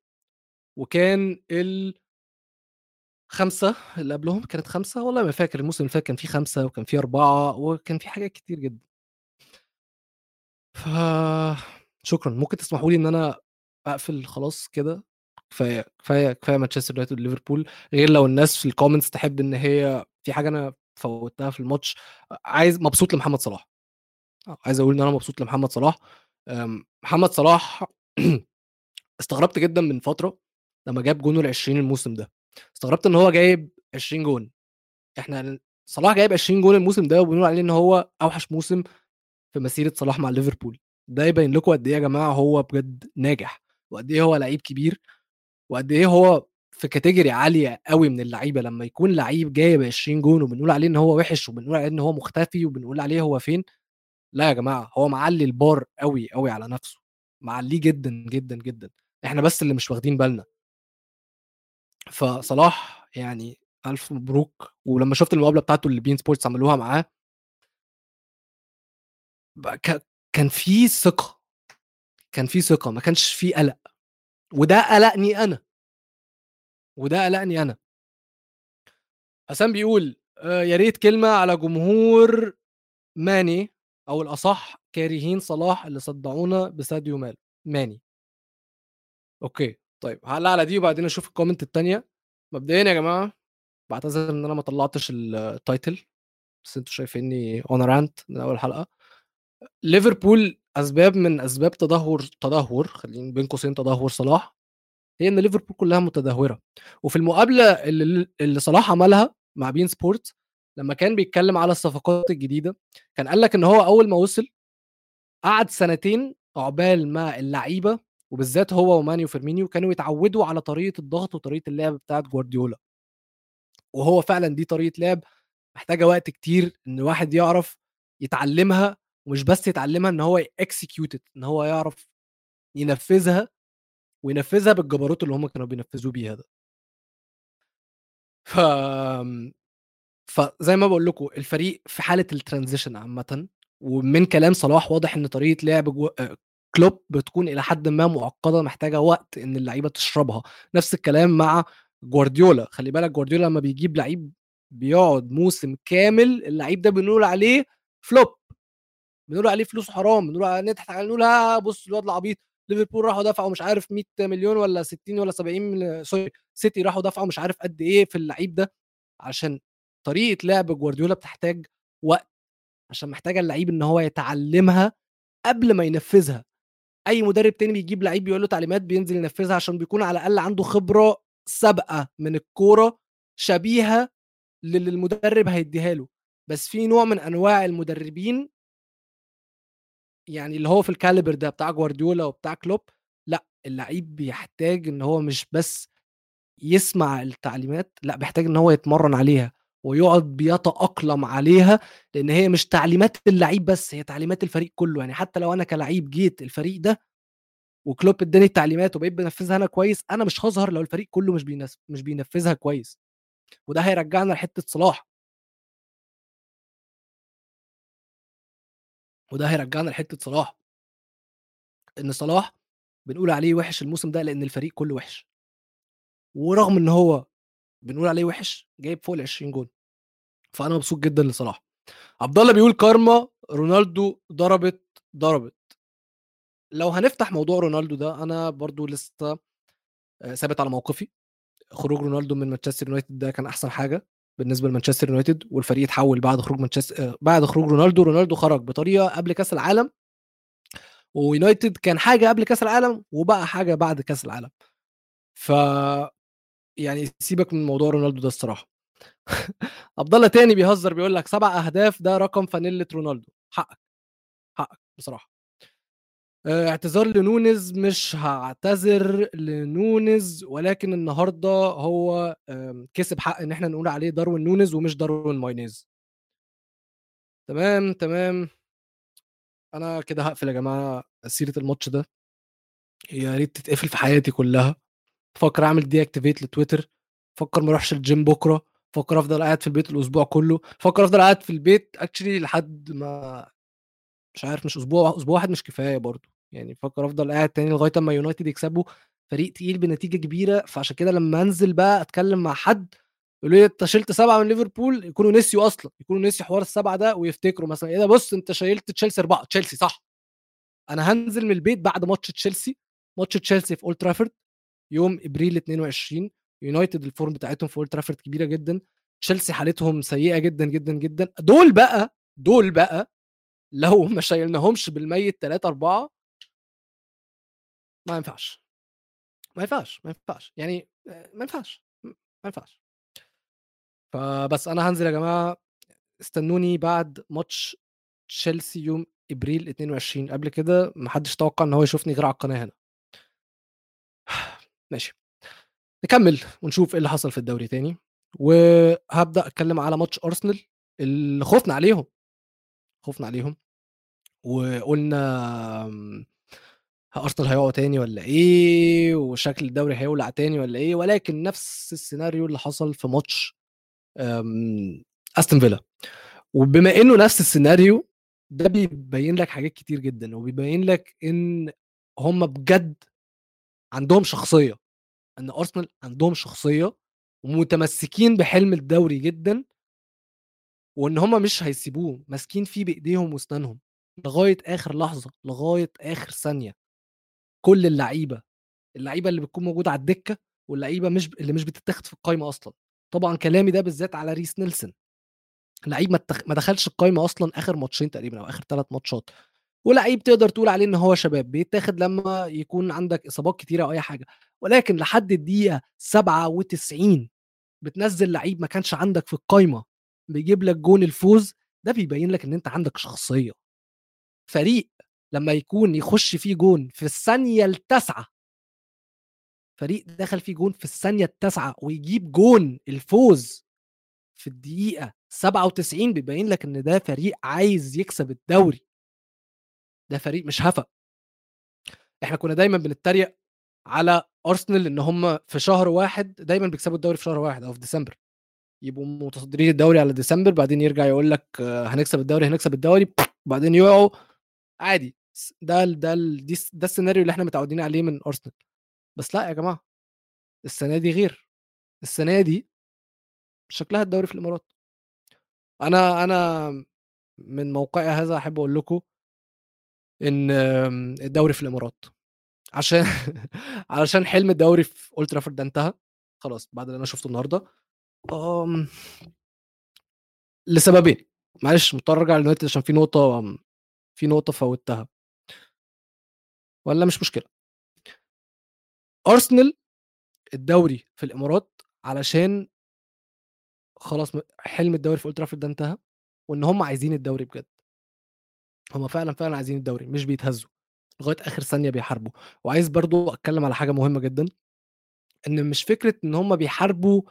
وكان ال 5 اللي قبلهم كانت 5 والله ما فاكر الموسم اللي فات كان في 5 وكان في 4 وكان في حاجات كتير جدًا. ف شكرًا، ممكن تسمحوا لي إن أنا أقفل خلاص كده، كفاية، كفاية، كفاية مانشستر يونايتد وليفربول، غير لو الناس في الcomments تحب إن هي في حاجة أنا فوّتها في الماتش، عايز مبسوط لمحمد صلاح. آه، عايز أقول إن أنا مبسوط لمحمد صلاح، محمد صلاح استغربت جدًا من فترة لمّا جاب جونه ال20 الموسم ده، استغربت إن هو جايب 20 جون، إحنا ال صلاح جايب 20 جون الموسم ده وبنقول عليه إن هو أوحش موسم في مسيرة صلاح مع ليفربول. ده يبين لكم قد إيه يا جماعة هو بجد ناجح، وقد إيه هو لعيب كبير، وقد إيه هو في category عالية أوي من اللعيبة، لمّا يكون لعيب جايب 20 جون وبنقول عليه إن هو وِحِش وبنقول عليه إن هو مختفي وبنقول عليه هو فين، لا يا جماعة هو معلّي الbar أوي، أوي على نَفْسه، معلّيه جدًا، جدًا، جدًا، إحنا بس اللي مش واخدين بالنا. فصلاح يعني ألف مبروك، ولمّا شُفت المقابلة بتاعته اللي beIN Sports عملوها معاه كان في ثقة، كان في ثقة، ما كانش في قلق، وده قلقني أنا. وده قلقني أنا. حسام بيقول آآ يا ريت كلمة على جمهور ماني أو الأصح كارهين صلاح اللي صدّعونا بساديو مان ماني. أوكي، طيب هاعلّق على دي وبعدين أشوف ال comment التانية. مبدئيًا يا جماعة باعتذر إن أنا ما طلّعتش ال title بس أنتم شايفينّي a rant من أول حلقة. ليفربول أسباب من أسباب تدهور تدهور خلّينا بين قوسين تدهور صلاح، هي إن ليفربول كلّها متدهورة، وفي المقابلة اللي اللي صلاح عملها مع beIN Sports لمّا كان بيتكلّم على الصفقات الجديدة، كان قال لك إن هو أول ما وصل قعد سنتين عقبال ما اللعيبة وبالذات هو وماني وفيرمينيو كانوا يتعوّدوا على طريقة الضغط وطريقة اللعب بتاعة جوارديولا. وهو فعلًا دي طريقة لعب محتاجة وقت كتير إن الواحد يعرف يتعلّمها، ومش بس يتعلّمها إن هو it إن هو يعرف ينفّذها، وينفّذها بالجبروت اللي هُم كانوا بينفّذوه بيها ده. ف آمم، فزي ما باقول لكم الفريق في حالة الtransition عامةً، ومن كلام صلاح واضح إن طريقة لعب جو آآ كلوب بتكون إلى حدٍ ما معقّدة محتاجة وقت إن اللعيبة تشربها، نفس الكلام مع جوارديولا، خلّي بالك جوارديولا لمّا بيجيب لعيب بيقعد موسم كامل اللعيب ده بنقول عليه flop بنقول عليه فلوسه حرام، بنقول ع نضحك عليه نقول ها بُص الواد العبيط، ليفربول راحوا دفعوا مش عارف 100.000.000 والّا 60 والّا 70 sorry سيتي راحوا دفعوا مش عارف قد إيه في اللعيب ده، عشان طريقة لعب جوارديولا بتحتاج وقت، عشان محتاجة اللعيب إن هو يتعلّمها قبل ما ينفّذها. أي مدرب تاني بيجيب لعيب بيقول له تعليمات بينزل ينفّذها عشان بيكون على الأقل عنده خبرة سابقة من الكورة شبيهة للي المدرب هيدّيها له، بس في نوع من أنواع المدربين يعني اللي هو في الcaliber ده بتاع جوارديولا وبتاع كلوب، لأ، اللعيب بيحتاج إن هو مش بس يسمع التعليمات، لأ، بيحتاج إن هو يتمرّن عليها، ويقعد بيتأقلم عليها، لإن هي مش تعليمات اللعيب بس، هي تعليمات الفريق كلّه، يعني حتى لو أنا كلعيب جيت الفريق ده وكلوب ادّاني التعليمات وبقيت بانفّذها أنا كويس، أنا مش هاظهر لو الفريق كلّه مش مش بينفّذها كويس، وده هيرجّعنا لحتّة صلاح. وده هيرجّعنا لحتّة صلاح. إن صلاح بنقول عليه وِحِش الموسم ده لإن الفريق كلّه وِحِش. ورغم إن هو بنقول عليه وِحِش، جايب فوق ال20 جون. فأنا مبسوط جدًا لصلاح. عبد الله بيقول كارما رونالدو ضربت، ضربت. لو هنفتح موضوع رونالدو ده، أنا برضه لسه آآ ثابت على موقفي، خروج رونالدو من مانشستر يونايتد ده كان أحسن حاجة بالنسبة لمانشستر يونايتد، والفريق اتحوّل بعد خروج مانشس آآ بعد خروج رونالدو، رونالدو خرج بطريقة قبل كأس العالم ويونايتد كان حاجة قبل كأس العالم، وبقى حاجة بعد كأس العالم. ف يعني سيبك من موضوع رونالدو ده الصراحة. عبد الله تاني بيهزر بيقول لك 7 أهداف ده رقم فانيلة رونالدو، حقك، حقك بصراحة. آآ اعتذار لنونيز، مش هاعتذر لنونيز، ولكن النهارده هو كسب حق إن إحنا نقول عليه داروين نونيز ومش داروين مايونيز. تمام، تمام. أنا كده هاقفل يا جماعة سيرة الماتش ده. يا ريت تتقفل في حياتي كلّها. بافكّر أعمل deactivate لتويتر، بافكّر ما أروحش الgym بكرة، بافكّر أفضل قاعد في البيت الأسبوع كلّه، بافكّر أفضل قاعد في البيت actually لحد ما مش عارف مش أسبوع، أسبوع واحد مش كفاية برضه، يعني بافكّر أفضل قاعد تاني لغاية أمّا يونايتد يكسبوا فريق تقيل بنتيجة كبيرة، فعشان كده لمّا أنزل بقى أتكلّم مع حد يقولوا لي: "أنت شِلت 7 من ليفربول." يكونوا نسيوا أصلًا، يكونوا نسيوا حوار ال7 ده ويفتكروا مثلًا إيه ده بُص أنت شيّلت تشيلسي 4 تشيلسي صح. أنا هانزل من البيت بعد ماتش تشيلسي، ماتش تشيلسي في Old Trafford يوم إبريل 22 يونايتد الform بتاعتهم في Old Trafford كبيرة جدًا، تشيلسي حالتهم سيئة جدًا، جدًا، جدًا. دول بقى، دول بقى لو ما شيّلناهمش بالميت 3، 4 ما ينفعش. ما ينفعش، ما ينفعش. يعني ما ينفعش، ما ينفعش. فبس أنا هانزل يا جماعة، استنوني بعد ماتش تشيلسي يوم إبريل 22 قبل كده ما حدش توقع إن هو يشوفني غير على القناة هنا ماشي. نكمل ونشوف إيه اللي حصل في الدوري تاني وهبدأ أتكلم على ماتش أرسنال اللي خفنا عليهم. خفنا عليهم. وقلنا أرسنال هيقعوا تاني ولا إيه؟ وشكل الدوري هيولع تاني ولا إيه؟ ولكن نفس السيناريو اللي حصل في ماتش آمم، أستون فيلا. وبما إنه نفس السيناريو ده بيبين لك حاجات كتير جدا وبيبين لك إن هم بجد عندهم شخصية. إن ارسنال عندهم شخصية ومتمسكين بحلم الدوري جدا وإن هم مش هيسيبوه ماسكين فيه بإيديهم وأسنانهم لغاية آخر لحظة لغاية آخر ثانية. كل اللعيبة اللعيبة اللي بتكون موجودة على الدكة واللعيبة مش اللي مش بتتاخد في القايمة أصلا. طبعا كلامي ده بالذات على ريس نيلسون. لعيب ما, التخ... ما دخلش القايمة أصلا آخر ماتشين تقريبا أو آخر ثلاث ماتشات. ولعيب تقدر تقول عليه إن هو شباب بيتاخد لما يكون عندك إصابات كتيرة أو أي حاجة. ولكن لحد الدقيقة 97 بتنزل لعيب ما كانش عندك في القايمة بيجيب لك جون الفوز ده بيبين لك إن أنت عندك شخصية. فريق لما يكون يخش فيه جون في الثانية التاسعة فريق دخل فيه جون في الثانية التاسعة ويجيب جون الفوز في الدقيقة 97 بيبين لك إن ده فريق عايز يكسب الدوري. ده فريق مش هفا. إحنا كنا دايما بنتريق على ارسنال إن هم في شهر واحد دايما بيكسبوا الدوري في شهر واحد أو في ديسمبر. يبقوا متصدرين الدوري على ديسمبر بعدين يرجع يقول لك هنكسب الدوري هنكسب الدوري بعدين يقعوا عادي. ده ده ده السيناريو اللي إحنا متعودين عليه من أرسنال. بس لأ يا جماعة السنة دي غير. السنة دي شكلها الدوري في الإمارات. أنا أنا من موقعي هذا أحب أقول لكم إن الدوري في الإمارات. عشان علشان حلم الدوري في أولد ترافورد ده انتهى. خلاص بعد اللي أنا شفته النهارده. آمم لسببين. معلش مضطر أرجع لليونايتد عشان في نقطة في نقطة فوتها. ولا مش مشكلة. أرسنال الدوري في الإمارات علشان خلاص حلم الدوري في أولد ترافورد ده انتهى. وإن هم عايزين الدوري بجد. هم فعلا فعلا عايزين الدوري مش بيتهزوا. لغاية آخر ثانية بيحاربوا. وعايز برضو أتكلم على حاجة مهمة جدا إن مش فكرة إن هم بيحاربوا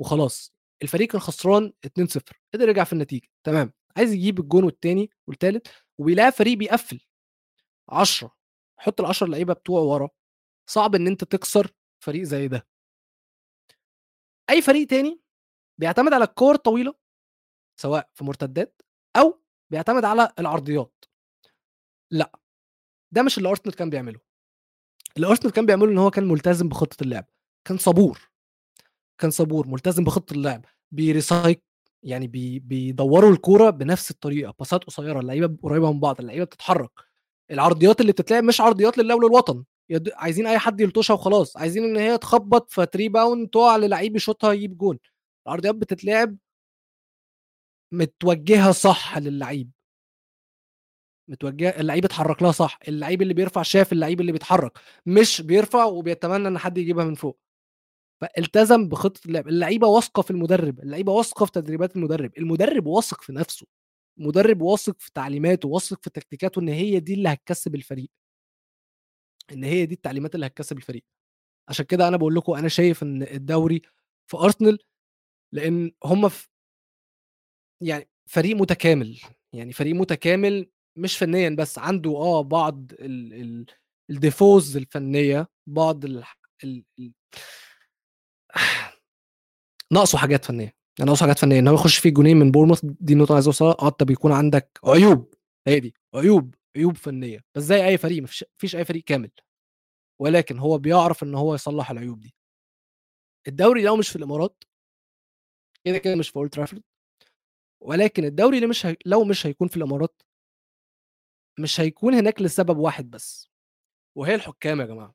وخلاص الفريق كان خسران 2-0 قدر يرجع في النتيجة تمام. عايز يجيب الجون والتاني والتالت وبيلاقي فريق بيقفل. 10 حط ال 10 لعيبه بتوعه ورا صعب إن أنت تكسر فريق زي ده. أي فريق تاني بيعتمد على الكور الطويله سواء في مرتدات أو بيعتمد على العرضيات. لأ ده مش اللي أرسنال كان بيعمله. اللي أرسنال كان بيعمله إن هو كان ملتزم بخطة اللعب. كان صبور. كان صبور ملتزم بخطة اللعب. بيريسايك يعني بي بيدوروا الكورة بنفس الطريقة. باسات قصيرة اللعيبة قريبة من بعض اللعيبة بتتحرك. العرضيات اللي بتتلعب مش عرضيات لله وللوطن يد... عايزين أي حد يلطشها وخلاص. عايزين إن هي تخبط فت rebound تقع للعيب يشوطها يجيب جون. العرضيات بتتلعب متوجهة صح للعيب. متوجهة اللعيب اتحرك لها صح اللعيب اللي بيرفع شاف اللعيب اللي بيتحرك مش بيرفع وبيتمنى إن حد يجيبها من فوق. فالتزم بخطة اللعب اللعيبة واثقة في المدرب اللعيبة واثقة في تدريبات المدرب المدرب واثق في نفسه المدرب واثق في تعليماته واثق في تكتيكاته إن هي دي اللي هتكسب الفريق. إن هي دي التعليمات اللي هتكسب الفريق. عشان كده أنا بقول لكم أنا شايف إن الدوري في أرسنال لأن هم في يعني فريق متكامل يعني فريق متكامل مش فنيا بس عنده آه بعض ال ال الديفوز الفنية بعض ال ال ناقصه حاجات فنية. يعني ناقصه حاجات فنية إن هو يخش فيه جونين من بورموث دي النقطة اللي عايز أوصلها. آه انت بيكون عندك عيوب. هي دي عيوب عيوب فنية. بس زي أي فريق مفيش, مفيش أي فريق كامل. ولكن هو بيعرف إن هو يصلح العيوب دي. الدوري لو مش في الإمارات كده كده مش في أولد ترافورد. ولكن الدوري اللي مش هي... لو مش هيكون في الإمارات مش هيكون هناك لسبب واحد بس وهي الحكام يا جماعة.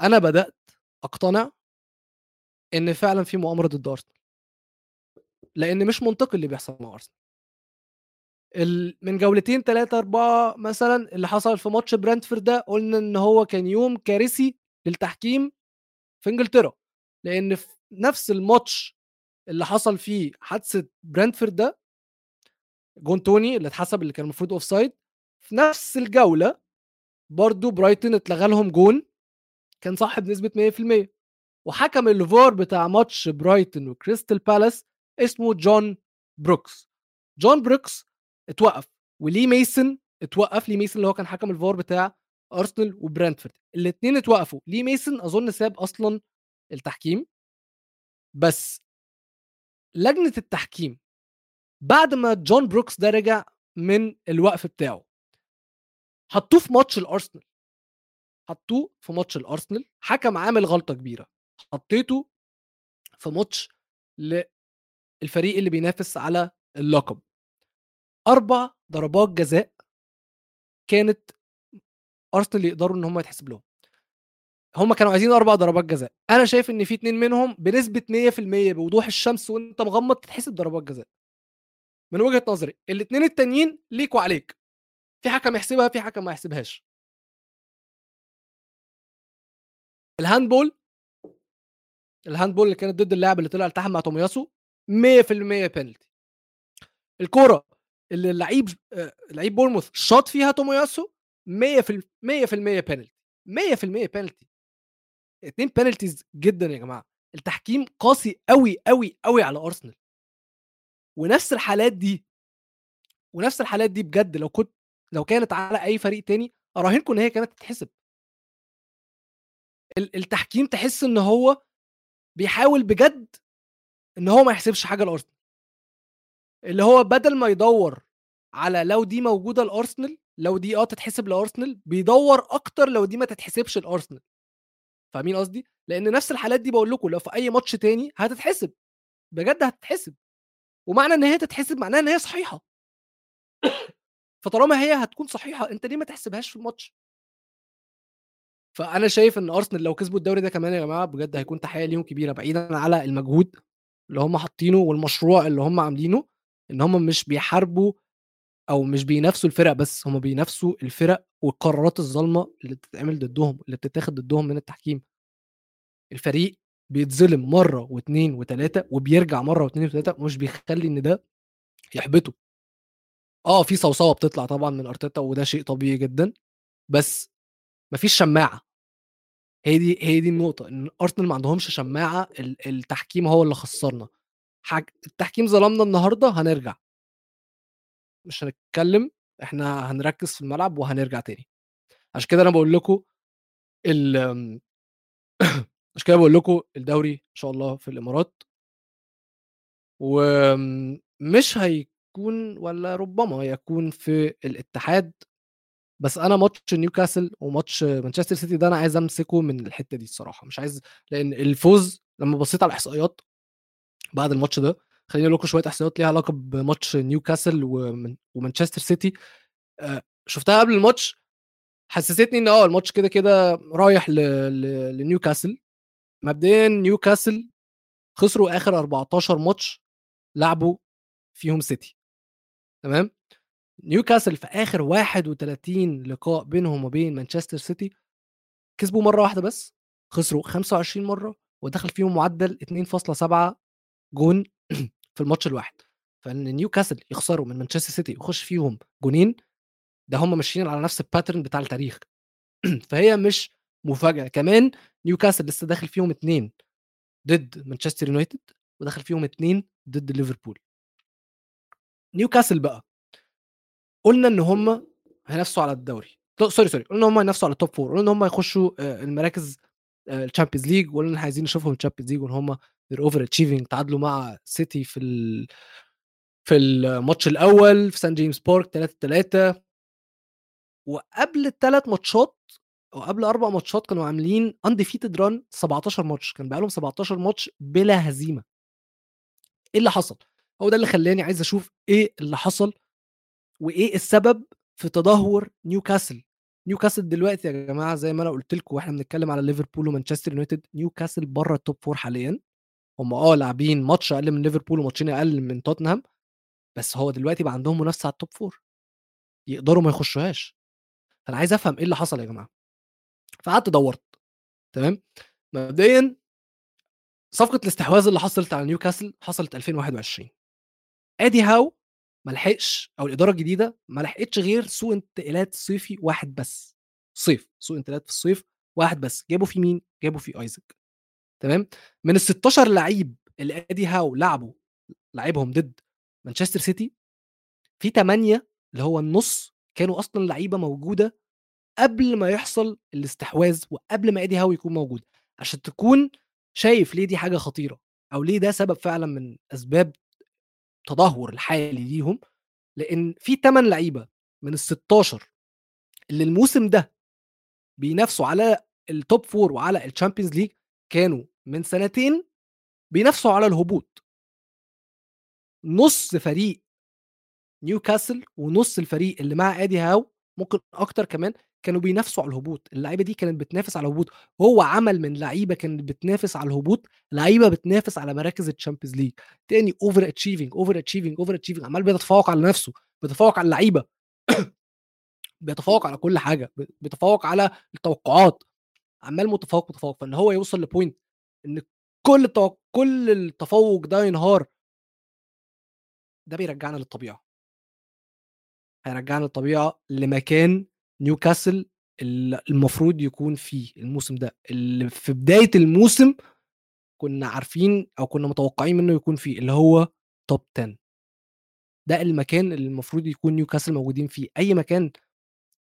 أنا بدأت أقتنع إن فعلا في مؤامرة ضد أرسنال. لأن مش منطقي اللي بيحصل مع أرسنال. من جولتين ثلاثة أربعة مثلا اللي حصل في ماتش برانتفورد ده قلنا إن هو كان يوم كارثي للتحكيم في إنجلترا. لأن في نفس الماتش اللي حصل فيه حادثة برانتفورد ده جون توني اللي اتحسب اللي كان المفروض offside في نفس الجولة برضو برايتون اتلغى لهم جون كان صح بنسبة 100% وحكم الفار بتاع ماتش برايتون وكريستال بالاس اسمه جون بروكس. جون بروكس اتوقف و لي ميسن اتوقف لي ميسن اللي هو كان حكم الفار بتاع أرسنال وبرنتفورد الاثنين اتوقفوا. لي ميسن أظن ساب أصلا التحكيم. بس لجنة التحكيم بعد ما جون بروكس ده رجع من الوقف بتاعه حطوه في ماتش الأرسنال. حطوه في ماتش الأرسنال. حكم عامل غلطة كبيرة. حطيته في ماتش للفريق اللي بينافس على اللقب. أربع ضربات جزاء كانت أرسنال يقدروا إن هم يتحسب لهم. هم كانوا عايزين أربع ضربات جزاء. أنا شايف إن في اتنين منهم بنسبة 100% بوضوح الشمس وأنت مغمض تتحسب ضربات جزاء. من وجهة نظري الاثنين التانيين ليك وعليك في حكم يحسبها في حكم ما يحسبهاش. ال handball ال handball اللي كانت ضد اللاعب اللي طلع التحم مع تومياسو 100% بينالتي الكورة اللي اللعيب لعيب بورموث شاط فيها تومياسو 100% 100% بينالتي 100% بينالتي اتنين penalties جدا يا جماعة. التحكيم قاسي قوي قوي قوي على أرسنال. ونفس الحالات دي ونفس الحالات دي بجد لو كنت لو كانت على أي فريق تاني أراهنكم إن هي كانت تتحسب. التحكيم تحس إن هو بيحاول بجد إن هو ما يحسبش حاجة لأرسنال. اللي هو بدل ما يدور على لو دي موجودة لأرسنال لو دي آه تتحسب لأرسنال بيدور أكتر لو دي ما تتحسبش لأرسنال. فاهمين قصدي؟ لأن نفس الحالات دي بقول لكم لو في أي ماتش تاني هتتحسب. بجد هتتحسب. ومعنى إن هي تتحسب معناها إن هي صحيحة. فطالما هي هتكون صحيحة أنت ليه ما تحسبهاش في الماتش؟ فأنا شايف إن أرسنال لو كسبوا الدوري ده كمان يا جماعة بجد هيكون تحية ليهم كبيرة بعيدا على المجهود اللي هم حاطينه والمشروع اللي هم عاملينه إن هم مش بيحاربوا أو مش بينافسوا الفرق بس هم بينافسوا الفرق والقرارات الظالمة اللي بتتعمل ضدهم اللي بتتاخد ضدهم من التحكيم. الفريق بيتظلم مرة واثنين وثلاثه وبيرجع مرة واثنين وثلاثه ومش بيخلي إن ده يحبطه. آه في صوصوه بتطلع طبعا من أرتيتا وده شيء طبيعي جدا بس مفيش شماعة. هي دي هي دي النقطة إن أرسنال ما عندهمش شماعة التحكيم هو اللي خسرنا. حاج... التحكيم ظلمنا النهارده هنرجع. مش هنتكلم إحنا هنركز في الملعب وهنرجع تاني. عشان كده أنا بقول لكم ال عشان كده بقول لكم الدوري إن شاء الله في الإمارات. ومش هيكون ولا ربما يكون في الاتحاد بس أنا ماتش نيوكاسل وماتش مانشستر سيتي ده أنا عايز أمسكه من الحتة دي الصراحة مش عايز لأن الفوز لما بصيت على الإحصائيات بعد الماتش ده خليني أقول لكم شوية إحصائيات ليها علاقة بماتش نيوكاسل ومانشستر سيتي شفتها قبل الماتش حسستني إن آه الماتش كده كده رايح لنيوكاسل مبدئيا نيوكاسل خسروا آخر 14 ماتش لعبوا فيهم سيتي. تمام؟ نيوكاسل في آخر 31 لقاء بينهم وبين مانشستر سيتي كسبوا مرة واحدة بس خسروا 25 مرة ودخل فيهم معدل 2.7 جون في الماتش الواحد. فإن نيوكاسل يخسروا من مانشستر سيتي ويخش فيهم جونين ده هم ماشيين على نفس ال pattern بتاع التاريخ. فهي مش مفاجأة. كمان نيوكاسل لسه داخل فيهم اتنين ضد مانشستر يونايتد ودخل فيهم اتنين ضد ليفربول. نيوكاسل بقى. قلنا إن هم هينافسوا على الدوري. sorry sorry قلنا إن هم هينافسوا على ال top four قلنا إن هم هيخشوا المراكز ال Champions League وقلنا عايزين نشوفهم ال Champions League وإن هم overachieving تعادلوا مع سيتي في ال... في الماتش الأول في سان جيمس بارك 3 3 وقبل الثلاث ماتشات أو قبل أربع ماتشات كانوا عاملين undefeated run 17 ماتش كان بقى لهم 17 ماتش بلا هزيمة. إيه اللي حصل؟ هو ده اللي خلاني عايز أشوف إيه اللي حصل وإيه السبب في تدهور نيوكاسل. نيوكاسل دلوقتي يا جماعة زي ما أنا قلت لكم وإحنا بنتكلم على ليفربول ومانشستر يونايتد نيوكاسل بره ال top four حاليا. هم آه لاعبين ماتش أقل من ليفربول وماتشين أقل من توتنهام بس هو دلوقتي بقى عندهم منافسة على ال top four يقدروا ما يخشوهاش. فأنا عايز أفهم إيه اللي حصل يا جماعة. فقعدت دورت تمام؟ مبدئيا صفقة الاستحواذ اللي حصلت على نيوكاسل حصلت 2021 ادي هاو ما لحقش أو الإدارة الجديدة ما لحقتش غير سوق انتقالات صيفي واحد بس، صيف، سوق انتقالات في الصيف واحد بس، جابوا فيه مين؟ جابوا فيه آيزاك تمام؟ من ال16 لعيب اللي إيدي هاو لعبوا لعبهم ضد مانشستر سيتي في 8 اللي هو النُص كانوا أصلًا لعيبة موجودة قبل ما يحصل الاستحواذ وقبل ما إيدي هاو يكون موجود، عشان تكون شايف ليه دي حاجة خطيرة أو ليه ده سبب فعلًا من أسباب تدهور الحالي ليهم، لإن في 8 لعيبة من ال16 اللي الموسم ده بينافسوا على الtop 4 وعلى الChampions League كانوا من سنتين بينافسوا على الهبوط. نُص فريق نيوكاسل ونُص الفريق اللي مع إيدي هاو ممكن أكتر كمان كانوا بينافسوا على الهبوط، اللعيبة دي كانت بتنافس على الهبوط، وهو عمل من لعيبة كانت بتنافس على الهبوط لعيبة بتنافس على مراكز الChampions League. تاني over achieving over achieving over achieving عمّال بيتفوق على نفسه، بيتفوق على اللعيبة. بيتفوق على كل حاجة، ب بيتفوق على التوقعات، عمّال متفوق، متفوق، فإن هو يوصل لpoint إن كل كل التفوق ده ينهار. ده بيرجّعنا للطبيعة. هيرجّعنا للطبيعة لمكان نيوكاسل ال المفروض يكون فيه الموسم ده، اللي في بداية الموسم كنا عارفين أو كنا متوقعين منه يكون فيه، اللي هو top 10. ده المكان اللي المفروض يكون نيوكاسل موجودين فيه، أي مكان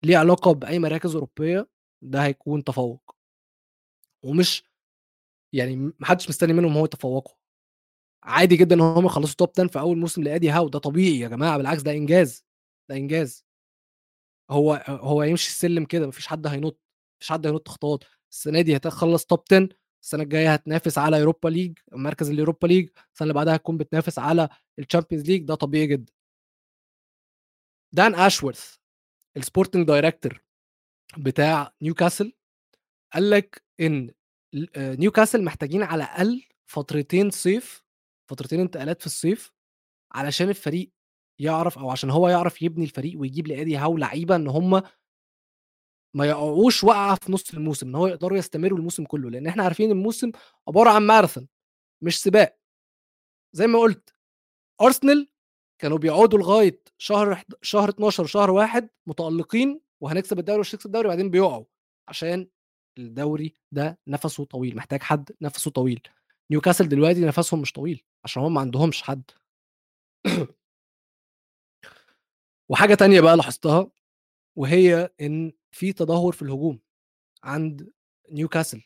ليه علاقة بأي مراكز أوروبية ده هيكون تفوق. ومش يعني ما حدش مستني منهم هو يتفوقوا. عادي جدًا إن هم يخلصوا top 10 في أول موسم لإيدي هاو، ده طبيعي يا جماعة بالعكس ده إنجاز، ده إنجاز. هو هو هيمشي السلم كده ما فيش حد هينط، ما فيش حد هينط خطوات، السنة دي هتخلّص top 10 السنة الجاية هتنافس على Europa League مركز الEuropa League السنة اللي بعدها هتكون بتنافس على الChampions League ده طبيعي جدًا. دان أشورث الsporting director بتاع نيوكاسل قال لك آآ نيوكاسل محتاجين على الأقل فترتين صيف، فترتين انتقالات في الصيف، علشان الفريق يعرف أو عشان هو يعرف يبني الفريق ويجيب لإيدي هاو لعيبة إن هم ما يقعوش وقعة في نُص الموسم، إن هو يقدروا يستمروا الموسم كله، لإن إحنا عارفين الموسم عبارة عن marathon مش سباق. زي ما قُلت أرسنال كانوا بيقعدوا لغاية شهر شهر 12 شهر 1 متألقين وهنكسب الدوري ومش هنكسب الدوري وبعدين بيقعوا، عشان الدوري ده نَفَسه طويل، محتاج حد نَفَسه طويل. نيوكاسل دلوقتي نَفَسهم مش طويل، عشان هم ما عندهمش حد. وحاجة تانية بقى لاحظتها، وهي إن في تدهور في الهجوم عند نيوكاسل،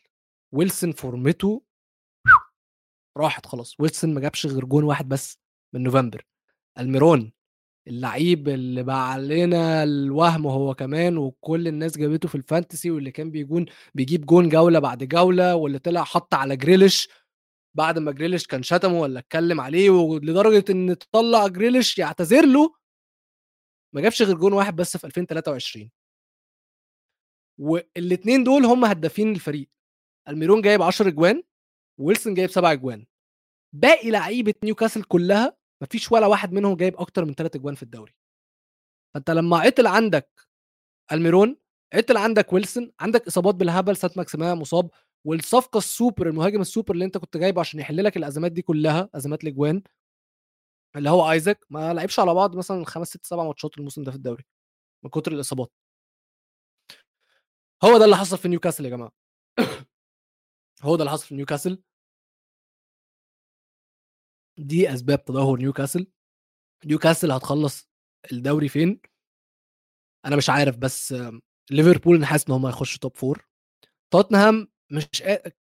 ويلسون فورمته راحت خلاص، ويلسون ما جابش غير جون واحد بس من نوفمبر. الميرون اللعيب اللي باع علينا الوهم هو كمان وكل الناس جابته في ال fantasy واللي كان بيجون بيجيب جون جولة بعد جولة واللي طلع حَط على جريليش بعد ما جريليش كان شتمه والّا اتكلم عليه ولدرجة إن طلّع جريليش يعتذر له ما جابش غير جون واحد بس في 2023. والاتنين دول هم هدافين الفريق، ألميرون جايب 10 أجوان، وويلسون جايب 7 أجوان. باقي لعيبة نيوكاسل كلها ما فيش ولا واحد منهم جايب أكتر من 3 أجوان في الدوري. فأنت لمّا عِطل عندك ألميرون، عِطل عندك ويلسون، عندك إصابات بالهبل، سانت ماكسيمان مصاب، والصفقة السوبر المهاجم السوبر اللي أنت كنت جايبه عشان يحل لك الأزمات دي كلها، أزمات الأجوان اللي هو آيزاك ما لعبش على بعض مثلًا 5، 6، 7 ماتشات الموسم ده في الدوري، من كتر الإصابات. هو ده اللي حصل في نيوكاسل يا جماعة. هو ده اللي حصل في نيوكاسل. دي أسباب تدهور نيوكاسل. نيوكاسل هتخلّص الدوري فين؟ أنا مش عارف بس ليفربول أنا حاسس إن هم هيخشوا top 4 توتنهام مش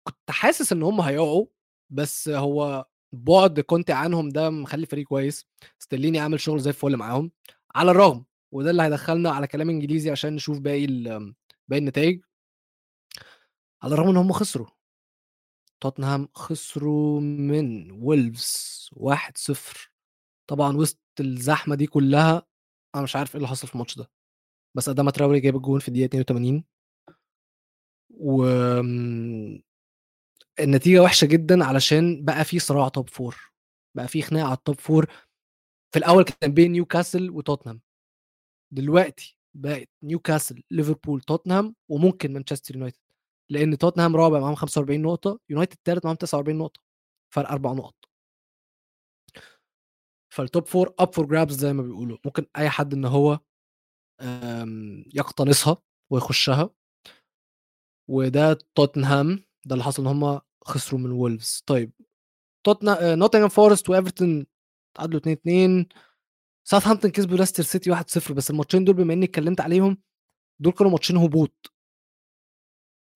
كنت حاسس إن هم هيقعوا، بس هو بُعد كونتي عنهم ده مخلّي الفريق كويس، ستيليني عامل شغل زي الفل معاهم، على الرغم وده اللي هيدخّلنا على كلام إنجليزي عشان نشوف باقي باقي النتايج. على الرغم إن هم خسروا. توتنهام خسروا من وولفز 1-0 طبعًا وسط الزحمة دي كلها، أنا مش عارف إيه اللي حصل في الماتش ده، بس أداما تراوري جايب الجون في الدقيقة 82. وآمم النتيجة وحشة جدًا علشان بقى في صراع top 4 بقى في خناقة على ال top 4 في الأول كان بين نيوكاسل وتوتنهام. دلوقتي بقت نيوكاسل، ليفربول، توتنهام، وممكن مانشستر يونايتد، لإن توتنهام رابع معاهم 45 نقطة، يونايتد تالت معاهم 49 نقطة، فرق 4 نقط. فال top four up for grabs زي ما بيقولوا. ممكن أي حد إن هو يقتنصها ويخشها. وده توتنهام ده اللي حصل إن هم خسروا من وولفز طيب توتنا نوتنغهام فورست وايفرتون تعادلوا 2 2 ساوثهامبتون كسبوا ليستر سيتي 1-0 بس الماتشين دول بما إني اتكلمت عليهم دول كانوا ماتشين هبوط.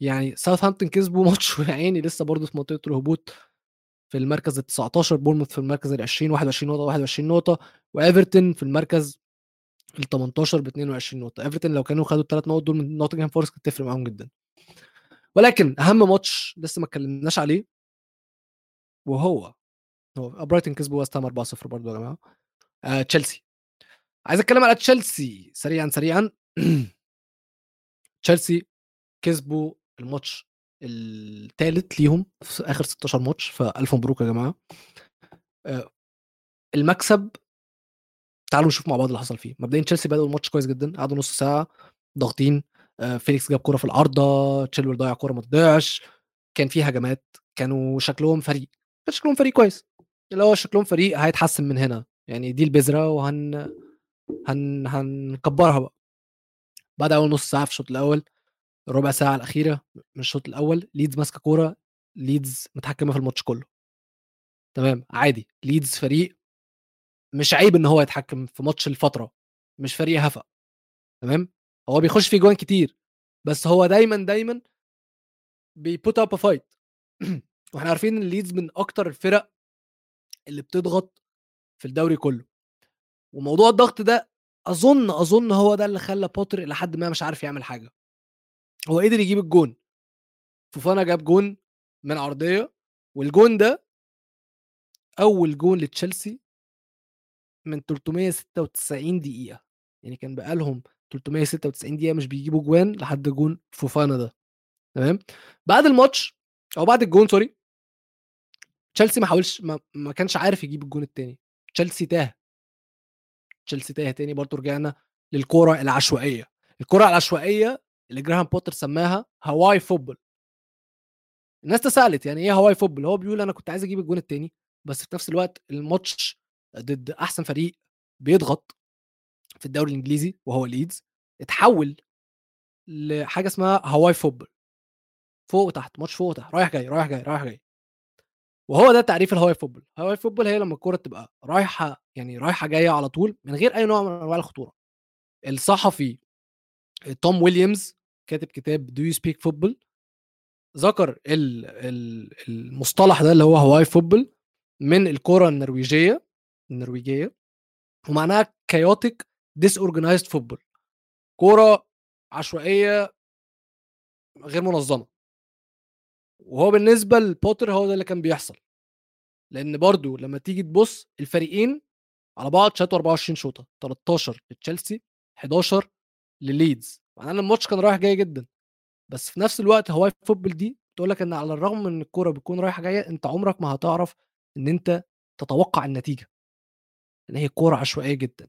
يعني ساوثهامبتون كسبوا ماتش ويا عيني لسه برضه في منطقة الهبوط. في المركز ال 19 بورنموث في المركز ال 20 21 نقطة 21 نقطة. وايفرتون في المركز ال 18 ب 22 نقطة. ايفرتون لو كانوا خدوا الثلاث نقط دول من نوتنجهام فورست كانت تفرق معاهم جدا. ولكن أهم ماتش لسه ما اتكلمناش عليه وهو هو برايتون كسبوا ويست هام 4-0 برضه يا جماعة. آه تشيلسي. عايز أتكلم على تشيلسي سريعا سريعا. تشيلسي كسبوا الماتش الثالث ليهم في آخر 16 ماتش فألف مبروك يا جماعة. آه المكسب تعالوا نشوف مع بعض اللي حصل فيه. مبدئيا تشيلسي بدأوا الماتش كويس جدا قعدوا نص ساعة ضاغطين. فيليكس جاب كورة في العارضة تشيلويل ضيع كورة ما تضيعش. كان في هجمات كانوا شكلهم فريق كان شكلهم فريق كويس. اللي هو شكلهم فريق هيتحسن من هنا. يعني دي البذرة وهن هن هنكبرها بقى. بعد أول نص ساعة في الشوط الأول الربع ساعة الأخيرة من الشوط الأول ليدز ماسكة كورة ليدز متحكمة في الماتش كله. تمام عادي. ليدز فريق مش عيب إن هو يتحكم في ماتش الفترة مش فريق هفأ. تمام؟ هو بيخش في جوان كتير بس هو دايما دايما بي put up a fight وإحنا عارفين إن ليدز من أكتر الفرق اللي بتضغط في الدوري كله. وموضوع الضغط ده أظن أظن هو ده اللي خلى بوتر إلى حد ما مش عارف يعمل حاجة. هو قدر يجيب الجون. فوفانا جاب جون من عرضية والجون ده أول جون لتشيلسي من 396 دقيقة. يعني كان بقالهم 396 دقيقة مش بيجيبوا جوان لحد جون فوفانا ده تمام؟ بعد الماتش أو بعد الجون sorry تشيلسي ما حاولش ما, ما كانش عارف يجيب الجون الثاني تشيلسي تاه. تشيلسي تاه تاني برضه رجعنا للكوره العشوائية الكوره العشوائية اللي جراهام بوتر سماها Hawaii football. الناس تسألت يعني إيه Hawaii football؟ هو بيقول أنا كنت عايز أجيب الجون الثاني بس في نفس الوقت الماتش ضد أحسن فريق بيضغط. في الدوري الإنجليزي وهو ليدز اتحول لحاجة اسمها Hawaii football فوق وتحت ماتش فوق وتحت رايح جاي رايح جاي رايح جاي. وهو ده تعريف ال Hawaii football ال Hawaii football هي لما الكورة تبقى رايحة يعني رايحة جاية على طول من غير أي نوع من أنواع الخطورة. الصحفي توم ويليامز كاتب كتاب Do You Speak Football ذكر المصطلح ده اللي هو Hawaii football من الكرة النرويجية النرويجية ومعناها chaotic disorganized football كورة عشوائية غير منظمة. وهو بالنسبة لبوتر هو ده اللي كان بيحصل. لأن برضو لما تيجي تبص الفريقين على بعض شاتوا 24 شوطة 13 لتشيلسي 11 لليدز. معناه إن الماتش كان رايح جاي جدا. بس في نفس الوقت Hawaii football دي تقول لك إن على الرغم من إن الكورة بتكون رايحة جاية أنت عمرك ما هتعرف إن أنت تتوقع النتيجة. لأن هي كورة عشوائية جدا.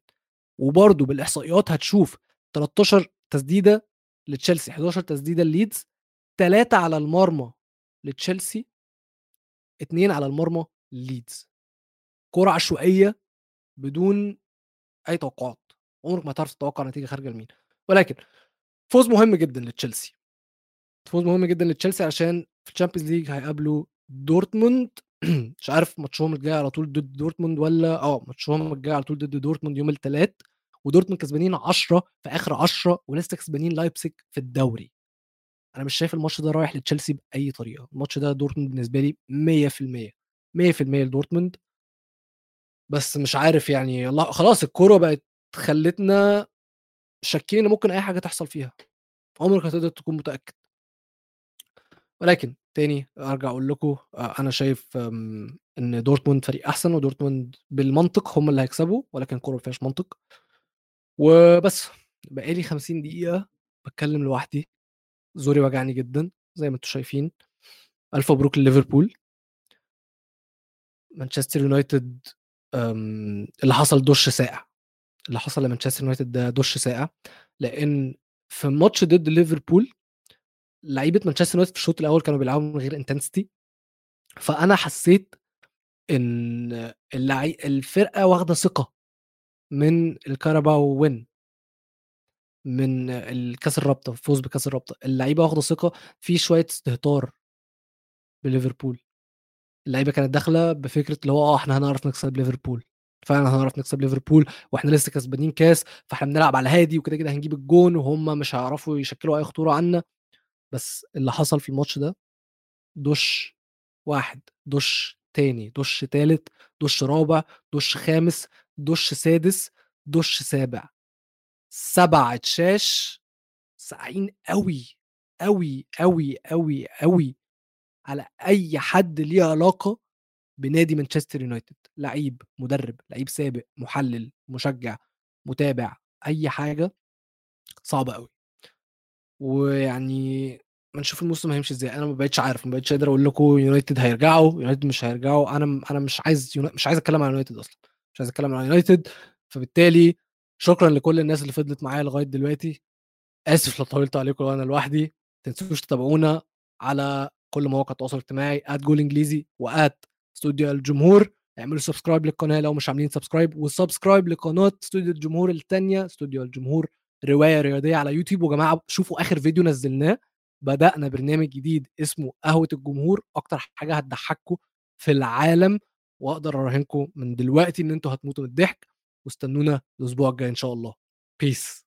وبرده بالإحصائيات هتشوف 13 تسديدة لتشيلسي 11 تسديدة لليدز 3 على المرمى لتشيلسي 2 على المرمى ليدز كوره عشوائية بدون أي توقعات. عمرك ما تعرف تتوقع نتيجة خارجه لمين ولكن فوز مهم جدا لتشيلسي. فوز مهم جدا لتشيلسي عشان في ال Champions League هيقابلوا دورتموند. مش عارف ماتشهم الجاي على طول ضد دورتموند ولا آه ماتشهم الجاي على طول ضد دورتموند يوم الثلاث ودورتموند كسبانين 10 في آخر 10 ولسه كسبانين لايبسك في الدوري. أنا مش شايف الماتش ده رايح لتشيلسي بأي طريقة. الماتش ده دورتموند بالنسبة لي 100% 100% لدورتموند. بس مش عارف يعني الله خلاص الكورة بقت خلتنا شاكين ممكن أي حاجة تحصل فيها. عمرك هتقدر تكون متأكد. ولكن تاني أرجع أقول لكم أنا شايف إن دورتموند فريق أحسن ودورتموند بالمنطق هم اللي هيكسبوا ولكن الكوره ما فيهاش منطق. وبس بقالي لي 50 دقيقة بتكلم لوحدي. زوري وجعني جدا زي ما أنتم شايفين. ألف مبروك لليفربول. مانشستر يونايتد اللي حصل دش ساقع. اللي حصل لمانشستر يونايتد ده دش ساقع لأن في ماتش ضد ليفربول لعيبة مانشستر يونايتد في الشوط الأول كانوا بيلعبوا من غير intensity فأنا حسيت إن اللعي الفرقة واخدة ثقة من الكاراباو win. من الكأس الرابطة، الفوز بكأس الرابطة، اللعيبة واخدة ثقة، في شوية استهتار بليفربول. اللعيبة كانت داخلة بفكرة اللي هو آه إحنا هنعرف نكسب ليفربول، فعلًا هنعرف نكسب ليفربول وإحنا لسه كسبانين كاس، فإحنا بنلعب على الهادي وكده، كده هنجيب الجون وهُم مش هيعرفوا يشكلوا أي خطورة عنا، بس اللي حصل في الماتش ده دُش واحد، دُش تاني، دُش تالت، دُش رابع، دُش خامس، دُش سادس، دُش سابع. 7 أتشاش ساقعين أوي، أوي، أوي، أوي، أوي على أي حد ليه علاقة بنادي مانشستر يونايتد، لعيب، مدرب، لعيب سابق، محلل، مشجع، متابع، أي حاجة صعبة أوي. ويعني ما نشوف الموسم هيمشي إزاي، أنا ما بقيتش عارف، ما بقيتش قادر أقول لكم يونايتد هيرجعوا، يونايتد مش هيرجعوا، أنا م أنا مش عايز مش عايز أتكلم عن يونايتد أصلًا، مش عايز أتكلم عن يونايتد، فبالتالي شكرًا لكل الناس اللي فضلت معايا لغاية دلوقتي، آسف لو طوّلت عليكم وأنا لوحدي، ما تنسوش تتابعونا على كل مواقع التواصل الاجتماعي @جولانجليزي وإستوديو الجمهور، اعملوا subscribe للقناة لو مش عاملين subscribe، و subscribe لقناة استوديو الجمهور التانية، استوديو الجمهور رواية رياضية على يوتيوب، وجماعة شوفوا آخر فيديو نزّلناه، بدأنا برنامج جديد اسمه قهوة الجمهور، أكتر حاجة هتضحككم في العالم، وأقدر أراهنكم من دلوقتي إن أنتم هتموتوا من الضحك، واستنونا الأسبوع الجاي إن شاء الله. Peace.